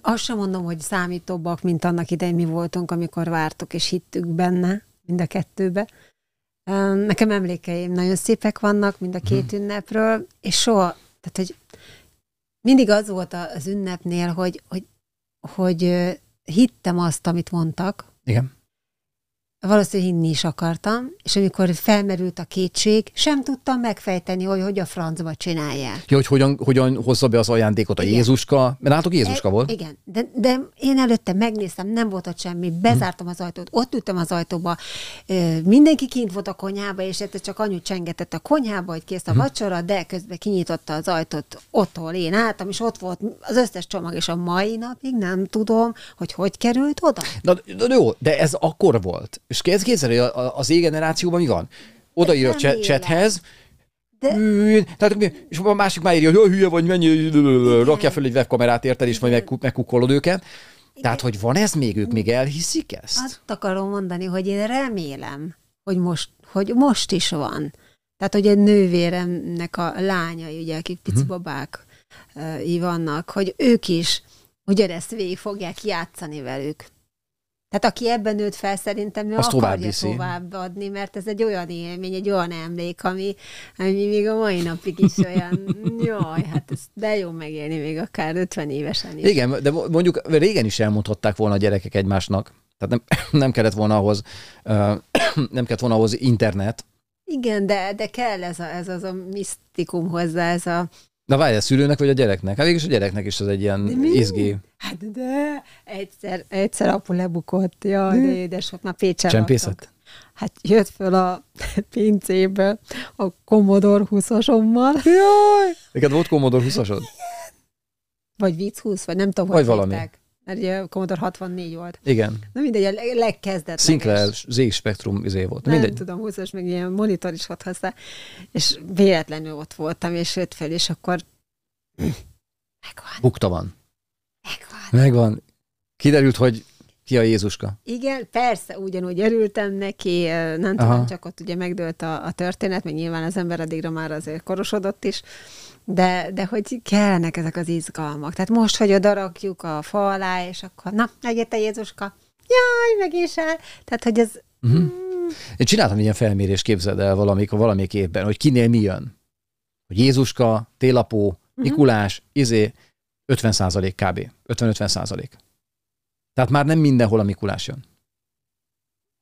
[SPEAKER 1] Azt sem mondom, hogy számítóbbak, mint annak idején mi voltunk, amikor vártuk és hittük benne, mind a kettőbe. Nekem emlékeim nagyon szépek vannak, mind a két hmm. ünnepről, és soha, tehát hogy mindig az volt az ünnepnél, hogy, hogy, hogy hittem azt, amit mondtak.
[SPEAKER 2] Igen
[SPEAKER 1] valószínűleg hinni is akartam, és amikor felmerült a kétség, sem tudtam megfejteni, hogy hogy a francba csinálják.
[SPEAKER 2] Ja, hogy hogyan, hogyan hozza be az ajándékot a igen. Jézuska, mert látok Jézuska e, volt.
[SPEAKER 1] Igen, de, de én előtte megnéztem, nem volt ott semmi, bezártam az ajtót, ott ültem az ajtóba, mindenki kint volt a konyhába, és ez csak anyu csengetett a konyhába, hogy kész a hmm. vacsora, de közben kinyitotta az ajtót ott, ahol én álltam, és ott volt az összes csomag, és a mai napig nem tudom, hogy hogy került oda.
[SPEAKER 2] Na, na jó, de ez akkor volt. És kezd képzelni, az égenerációban mi van? Oda ír a chathez, de... Tehát, és a másik már írja, hogy hülye vagy, mennyi, rakja fel egy webkamerát, érted, és majd megkukkolod őket. Igen. Tehát, hogy van ez még, ők még elhiszik ezt?
[SPEAKER 1] Azt akarom mondani, hogy én remélem, hogy most, hogy most is van. Tehát, hogy egy nővéremnek a lányai, ugye, akik pici uh-huh. babák uh, vannak, hogy ők is ugyanezt végig fogják játszani velük. Tehát aki ebben nőtt fel, szerintem ő Azt akarja tovább adni, mert ez egy olyan élmény, egy olyan emlék, ami, ami még a mai napig is olyan, jaj, hát ez de jó megélni még akár 50 évesen is.
[SPEAKER 2] Igen, de mondjuk régen is elmondhatták volna a gyerekek egymásnak. Tehát nem, nem kellett volna ahhoz, nem kellett volna ahhoz internet.
[SPEAKER 1] Igen, de, de kell ez, a, ez az a misztikum hozzá, ez a,
[SPEAKER 2] Na várj, a szülőnek vagy a gyereknek? Hát végülis a gyereknek is az egy ilyen izgi.
[SPEAKER 1] Hát de egyszer, egyszer apu lebukott, ja, de édesok, már Pécsen
[SPEAKER 2] Csempészet?
[SPEAKER 1] Hát jött föl a pincébe a Commodore 20-asommal.
[SPEAKER 2] Jaj! Neked volt Commodore 20-asod?
[SPEAKER 1] Vagy Vicc 20, vagy nem tudom,
[SPEAKER 2] vagy valami.
[SPEAKER 1] Hívták. Mert ugye Commodore 64 volt.
[SPEAKER 2] Igen.
[SPEAKER 1] Na mindegy, a legkezdetleges.
[SPEAKER 2] Sinclair Z Spectrum izé volt.
[SPEAKER 1] Nem mindegy. tudom, 20-as, meg ilyen monitor is volt hozzá. És véletlenül ott voltam, és jött fel, és akkor megvan.
[SPEAKER 2] Bukta van.
[SPEAKER 1] Megvan.
[SPEAKER 2] Megvan. Kiderült, hogy ki a Jézuska?
[SPEAKER 1] Igen, persze, ugyanúgy örültem neki, nem tudom, Aha. csak ott ugye megdőlt a, a történet, meg nyilván az ember addigra már azért korosodott is, de, de hogy kellnek ezek az izgalmak. Tehát most, hogy oda rakjuk a fa alá, és akkor, na, megjött a Jézuska, jaj, meg is el. Tehát, hogy ez... Uh-huh. Mm.
[SPEAKER 2] Én csináltam ilyen felmérést, képzeld el valamik, valamik évben, hogy kinél mi jön. Hogy Jézuska, télapó, uh-huh. Mikulás, izé, 50 százalék kb. 50-50 százalék. Tehát már nem mindenhol a Mikulás jön.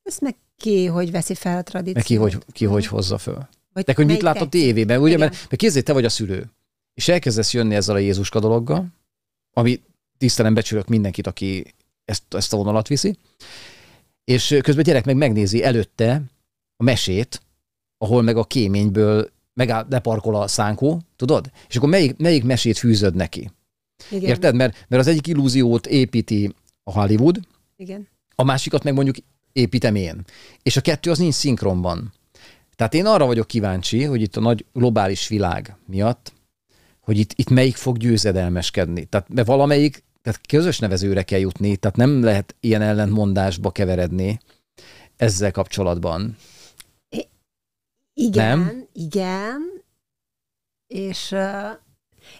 [SPEAKER 1] Ez meg ki, hogy veszi fel a tradíciót. Meg
[SPEAKER 2] ki, hogy, ki, hogy hozza föl. Vagy De hogy mit lát a tévében, ugye? Mert, mert kézzé, te vagy a szülő és elkezdesz jönni ezzel a Jézuska dologgal, ami tisztelen becsülök mindenkit, aki ezt, ezt a vonalat viszi, és közben a gyerek meg megnézi előtte a mesét, ahol meg a kéményből megáll, leparkol a szánkó, tudod? És akkor melyik, melyik mesét fűzöd neki? Igen. Érted? Mert, mert az egyik illúziót építi a Hollywood,
[SPEAKER 1] Igen.
[SPEAKER 2] a másikat meg mondjuk építem én. És a kettő az nincs szinkronban. Tehát én arra vagyok kíváncsi, hogy itt a nagy globális világ miatt, hogy itt, itt melyik fog győzedelmeskedni. Tehát mert valamelyik, tehát közös nevezőre kell jutni, tehát nem lehet ilyen ellentmondásba keveredni ezzel kapcsolatban.
[SPEAKER 1] Igen, nem? igen, és,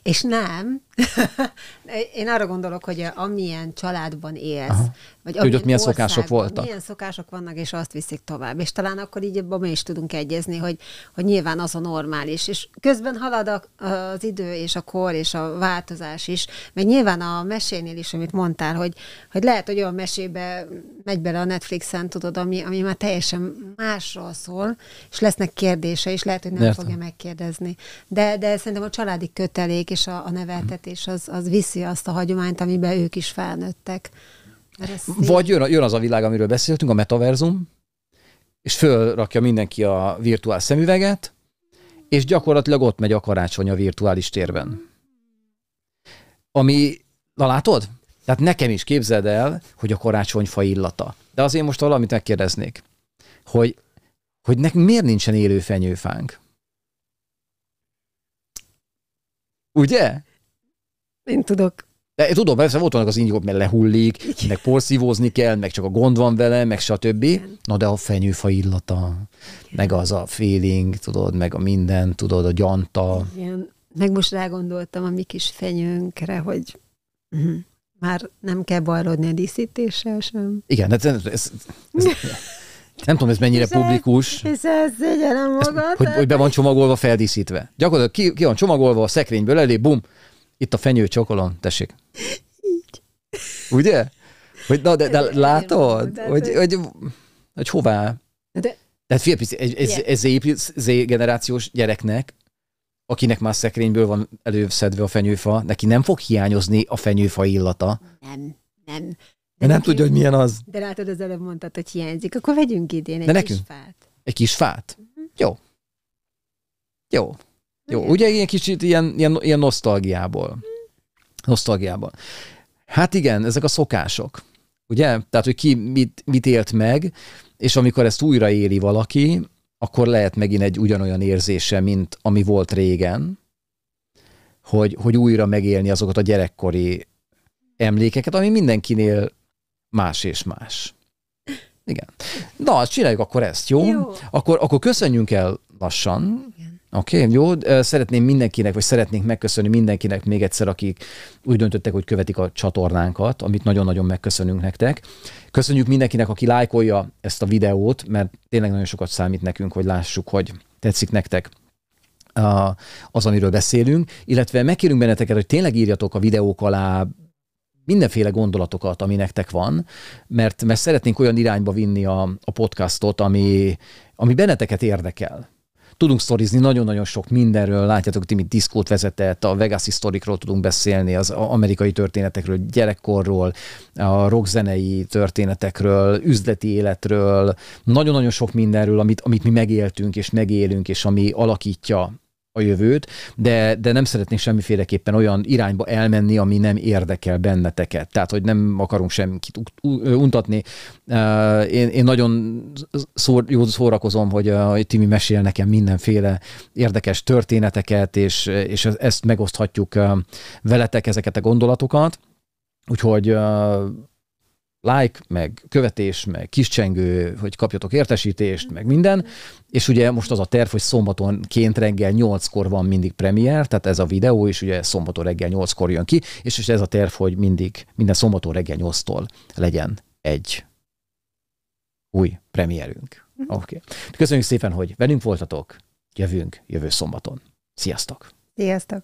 [SPEAKER 1] és nem. Én arra gondolok, hogy amilyen családban élsz, Aha.
[SPEAKER 2] vagy hogy ott milyen szokások voltak.
[SPEAKER 1] Milyen szokások vannak, és azt viszik tovább. És talán akkor így mi is tudunk egyezni, hogy, hogy nyilván az a normális. És közben halad az idő, és a kor, és a változás is. Meg nyilván a mesénél is, amit mondtál, hogy, hogy lehet, hogy olyan mesébe megy bele a Netflixen, tudod, ami, ami már teljesen másról szól, és lesznek kérdése, és lehet, hogy nem Értem. fogja megkérdezni. De, de szerintem a családi kötelék és a, a neveltetés az, az viszi azt a hagyományt, amiben ők is felnőttek.
[SPEAKER 2] Vagy jön, jön az a világ, amiről beszéltünk, a metaverzum, és fölrakja mindenki a virtuális szemüveget, és gyakorlatilag ott megy a karácsony a virtuális térben. Ami, na látod? Tehát nekem is képzeld el, hogy a karácsonyfa illata. De azért most valamit megkérdeznék, hogy, hogy nekünk miért nincsen élő fenyőfánk? Ugye?
[SPEAKER 1] Én tudok.
[SPEAKER 2] De, tudom, persze ott vannak az indíkok, mert lehullik, Igen. meg porszívózni kell, meg csak a gond van vele, meg stb. Igen. Na de a fenyőfa illata, Igen. meg az a feeling, tudod, meg a minden, tudod, a gyanta.
[SPEAKER 1] Igen. Meg most rágondoltam a mi kis fenyőnkre, hogy uh-huh. már nem kell bajlódni a díszítéssel sem.
[SPEAKER 2] Igen, ez, ez, ez, ez nem tudom, ez mennyire és publikus.
[SPEAKER 1] Ez szégyellem magad.
[SPEAKER 2] Hogy, hogy be van csomagolva, feldíszítve. Gyakorlatilag ki, ki van csomagolva a szekrényből elé, bum, itt a fenyő csokolom, tessék.
[SPEAKER 1] Így.
[SPEAKER 2] Ugye? Hogy, na, de, de látod? Hogy, hogy, hogy hová? De, tehát fél ez, ez, ez, ez generációs gyereknek, akinek már szekrényből van előszedve a fenyőfa, neki nem fog hiányozni a fenyőfa illata.
[SPEAKER 1] Nem, nem.
[SPEAKER 2] De, de nem tudja, hogy milyen az.
[SPEAKER 1] De látod, az előbb mondtad, hogy hiányzik. Akkor vegyünk idén egy de nekünk? kis fát.
[SPEAKER 2] Egy kis fát? Uh-huh. Jó. Jó. Jó, Igen. ugye ilyen kicsit ilyen, ilyen, ilyen nosztalgiából. Nosztalgiából. Hát igen, ezek a szokások. Ugye? Tehát, hogy ki mit, mit élt meg, és amikor ezt újra éli valaki, akkor lehet megint egy ugyanolyan érzése, mint ami volt régen, hogy, hogy újra megélni azokat a gyerekkori emlékeket, ami mindenkinél más és más. Igen. Na, csináljuk akkor ezt, jó? jó. Akkor, akkor köszönjünk el lassan. Oké, okay, jó. Szeretném mindenkinek, vagy szeretnénk megköszönni mindenkinek még egyszer, akik úgy döntöttek, hogy követik a csatornánkat, amit nagyon-nagyon megköszönünk nektek. Köszönjük mindenkinek, aki lájkolja ezt a videót, mert tényleg nagyon sokat számít nekünk, hogy lássuk, hogy tetszik nektek az, amiről beszélünk, illetve megkérünk benneteket, hogy tényleg írjatok a videók alá mindenféle gondolatokat, ami nektek van, mert, mert szeretnénk olyan irányba vinni a, a podcastot, ami, ami benneteket érdekel tudunk sztorizni nagyon-nagyon sok mindenről, látjátok, Timi diszkót vezetett, a Vegas sztorikról tudunk beszélni, az amerikai történetekről, gyerekkorról, a rockzenei történetekről, üzleti életről, nagyon-nagyon sok mindenről, amit, amit mi megéltünk és megélünk, és ami alakítja a jövőt, de, de nem szeretnénk semmiféleképpen olyan irányba elmenni, ami nem érdekel benneteket. Tehát, hogy nem akarunk semmit untatni. Én, én nagyon szór, jó szórakozom, hogy, hogy Timi mesél nekem mindenféle érdekes történeteket, és, és ezt megoszthatjuk veletek ezeket a gondolatokat. Úgyhogy like, meg követés, meg kiscsengő, hogy kapjatok értesítést, meg minden. És ugye most az a terv, hogy szombatonként reggel 8-kor van mindig premier, tehát ez a videó is ugye szombaton reggel 8-kor jön ki, és ez a terv, hogy mindig, minden szombaton reggel 8-tól legyen egy új premierünk. Mhm. Oké. Okay. Köszönjük szépen, hogy velünk voltatok. Jövünk jövő szombaton. Sziasztok!
[SPEAKER 1] Sziasztok!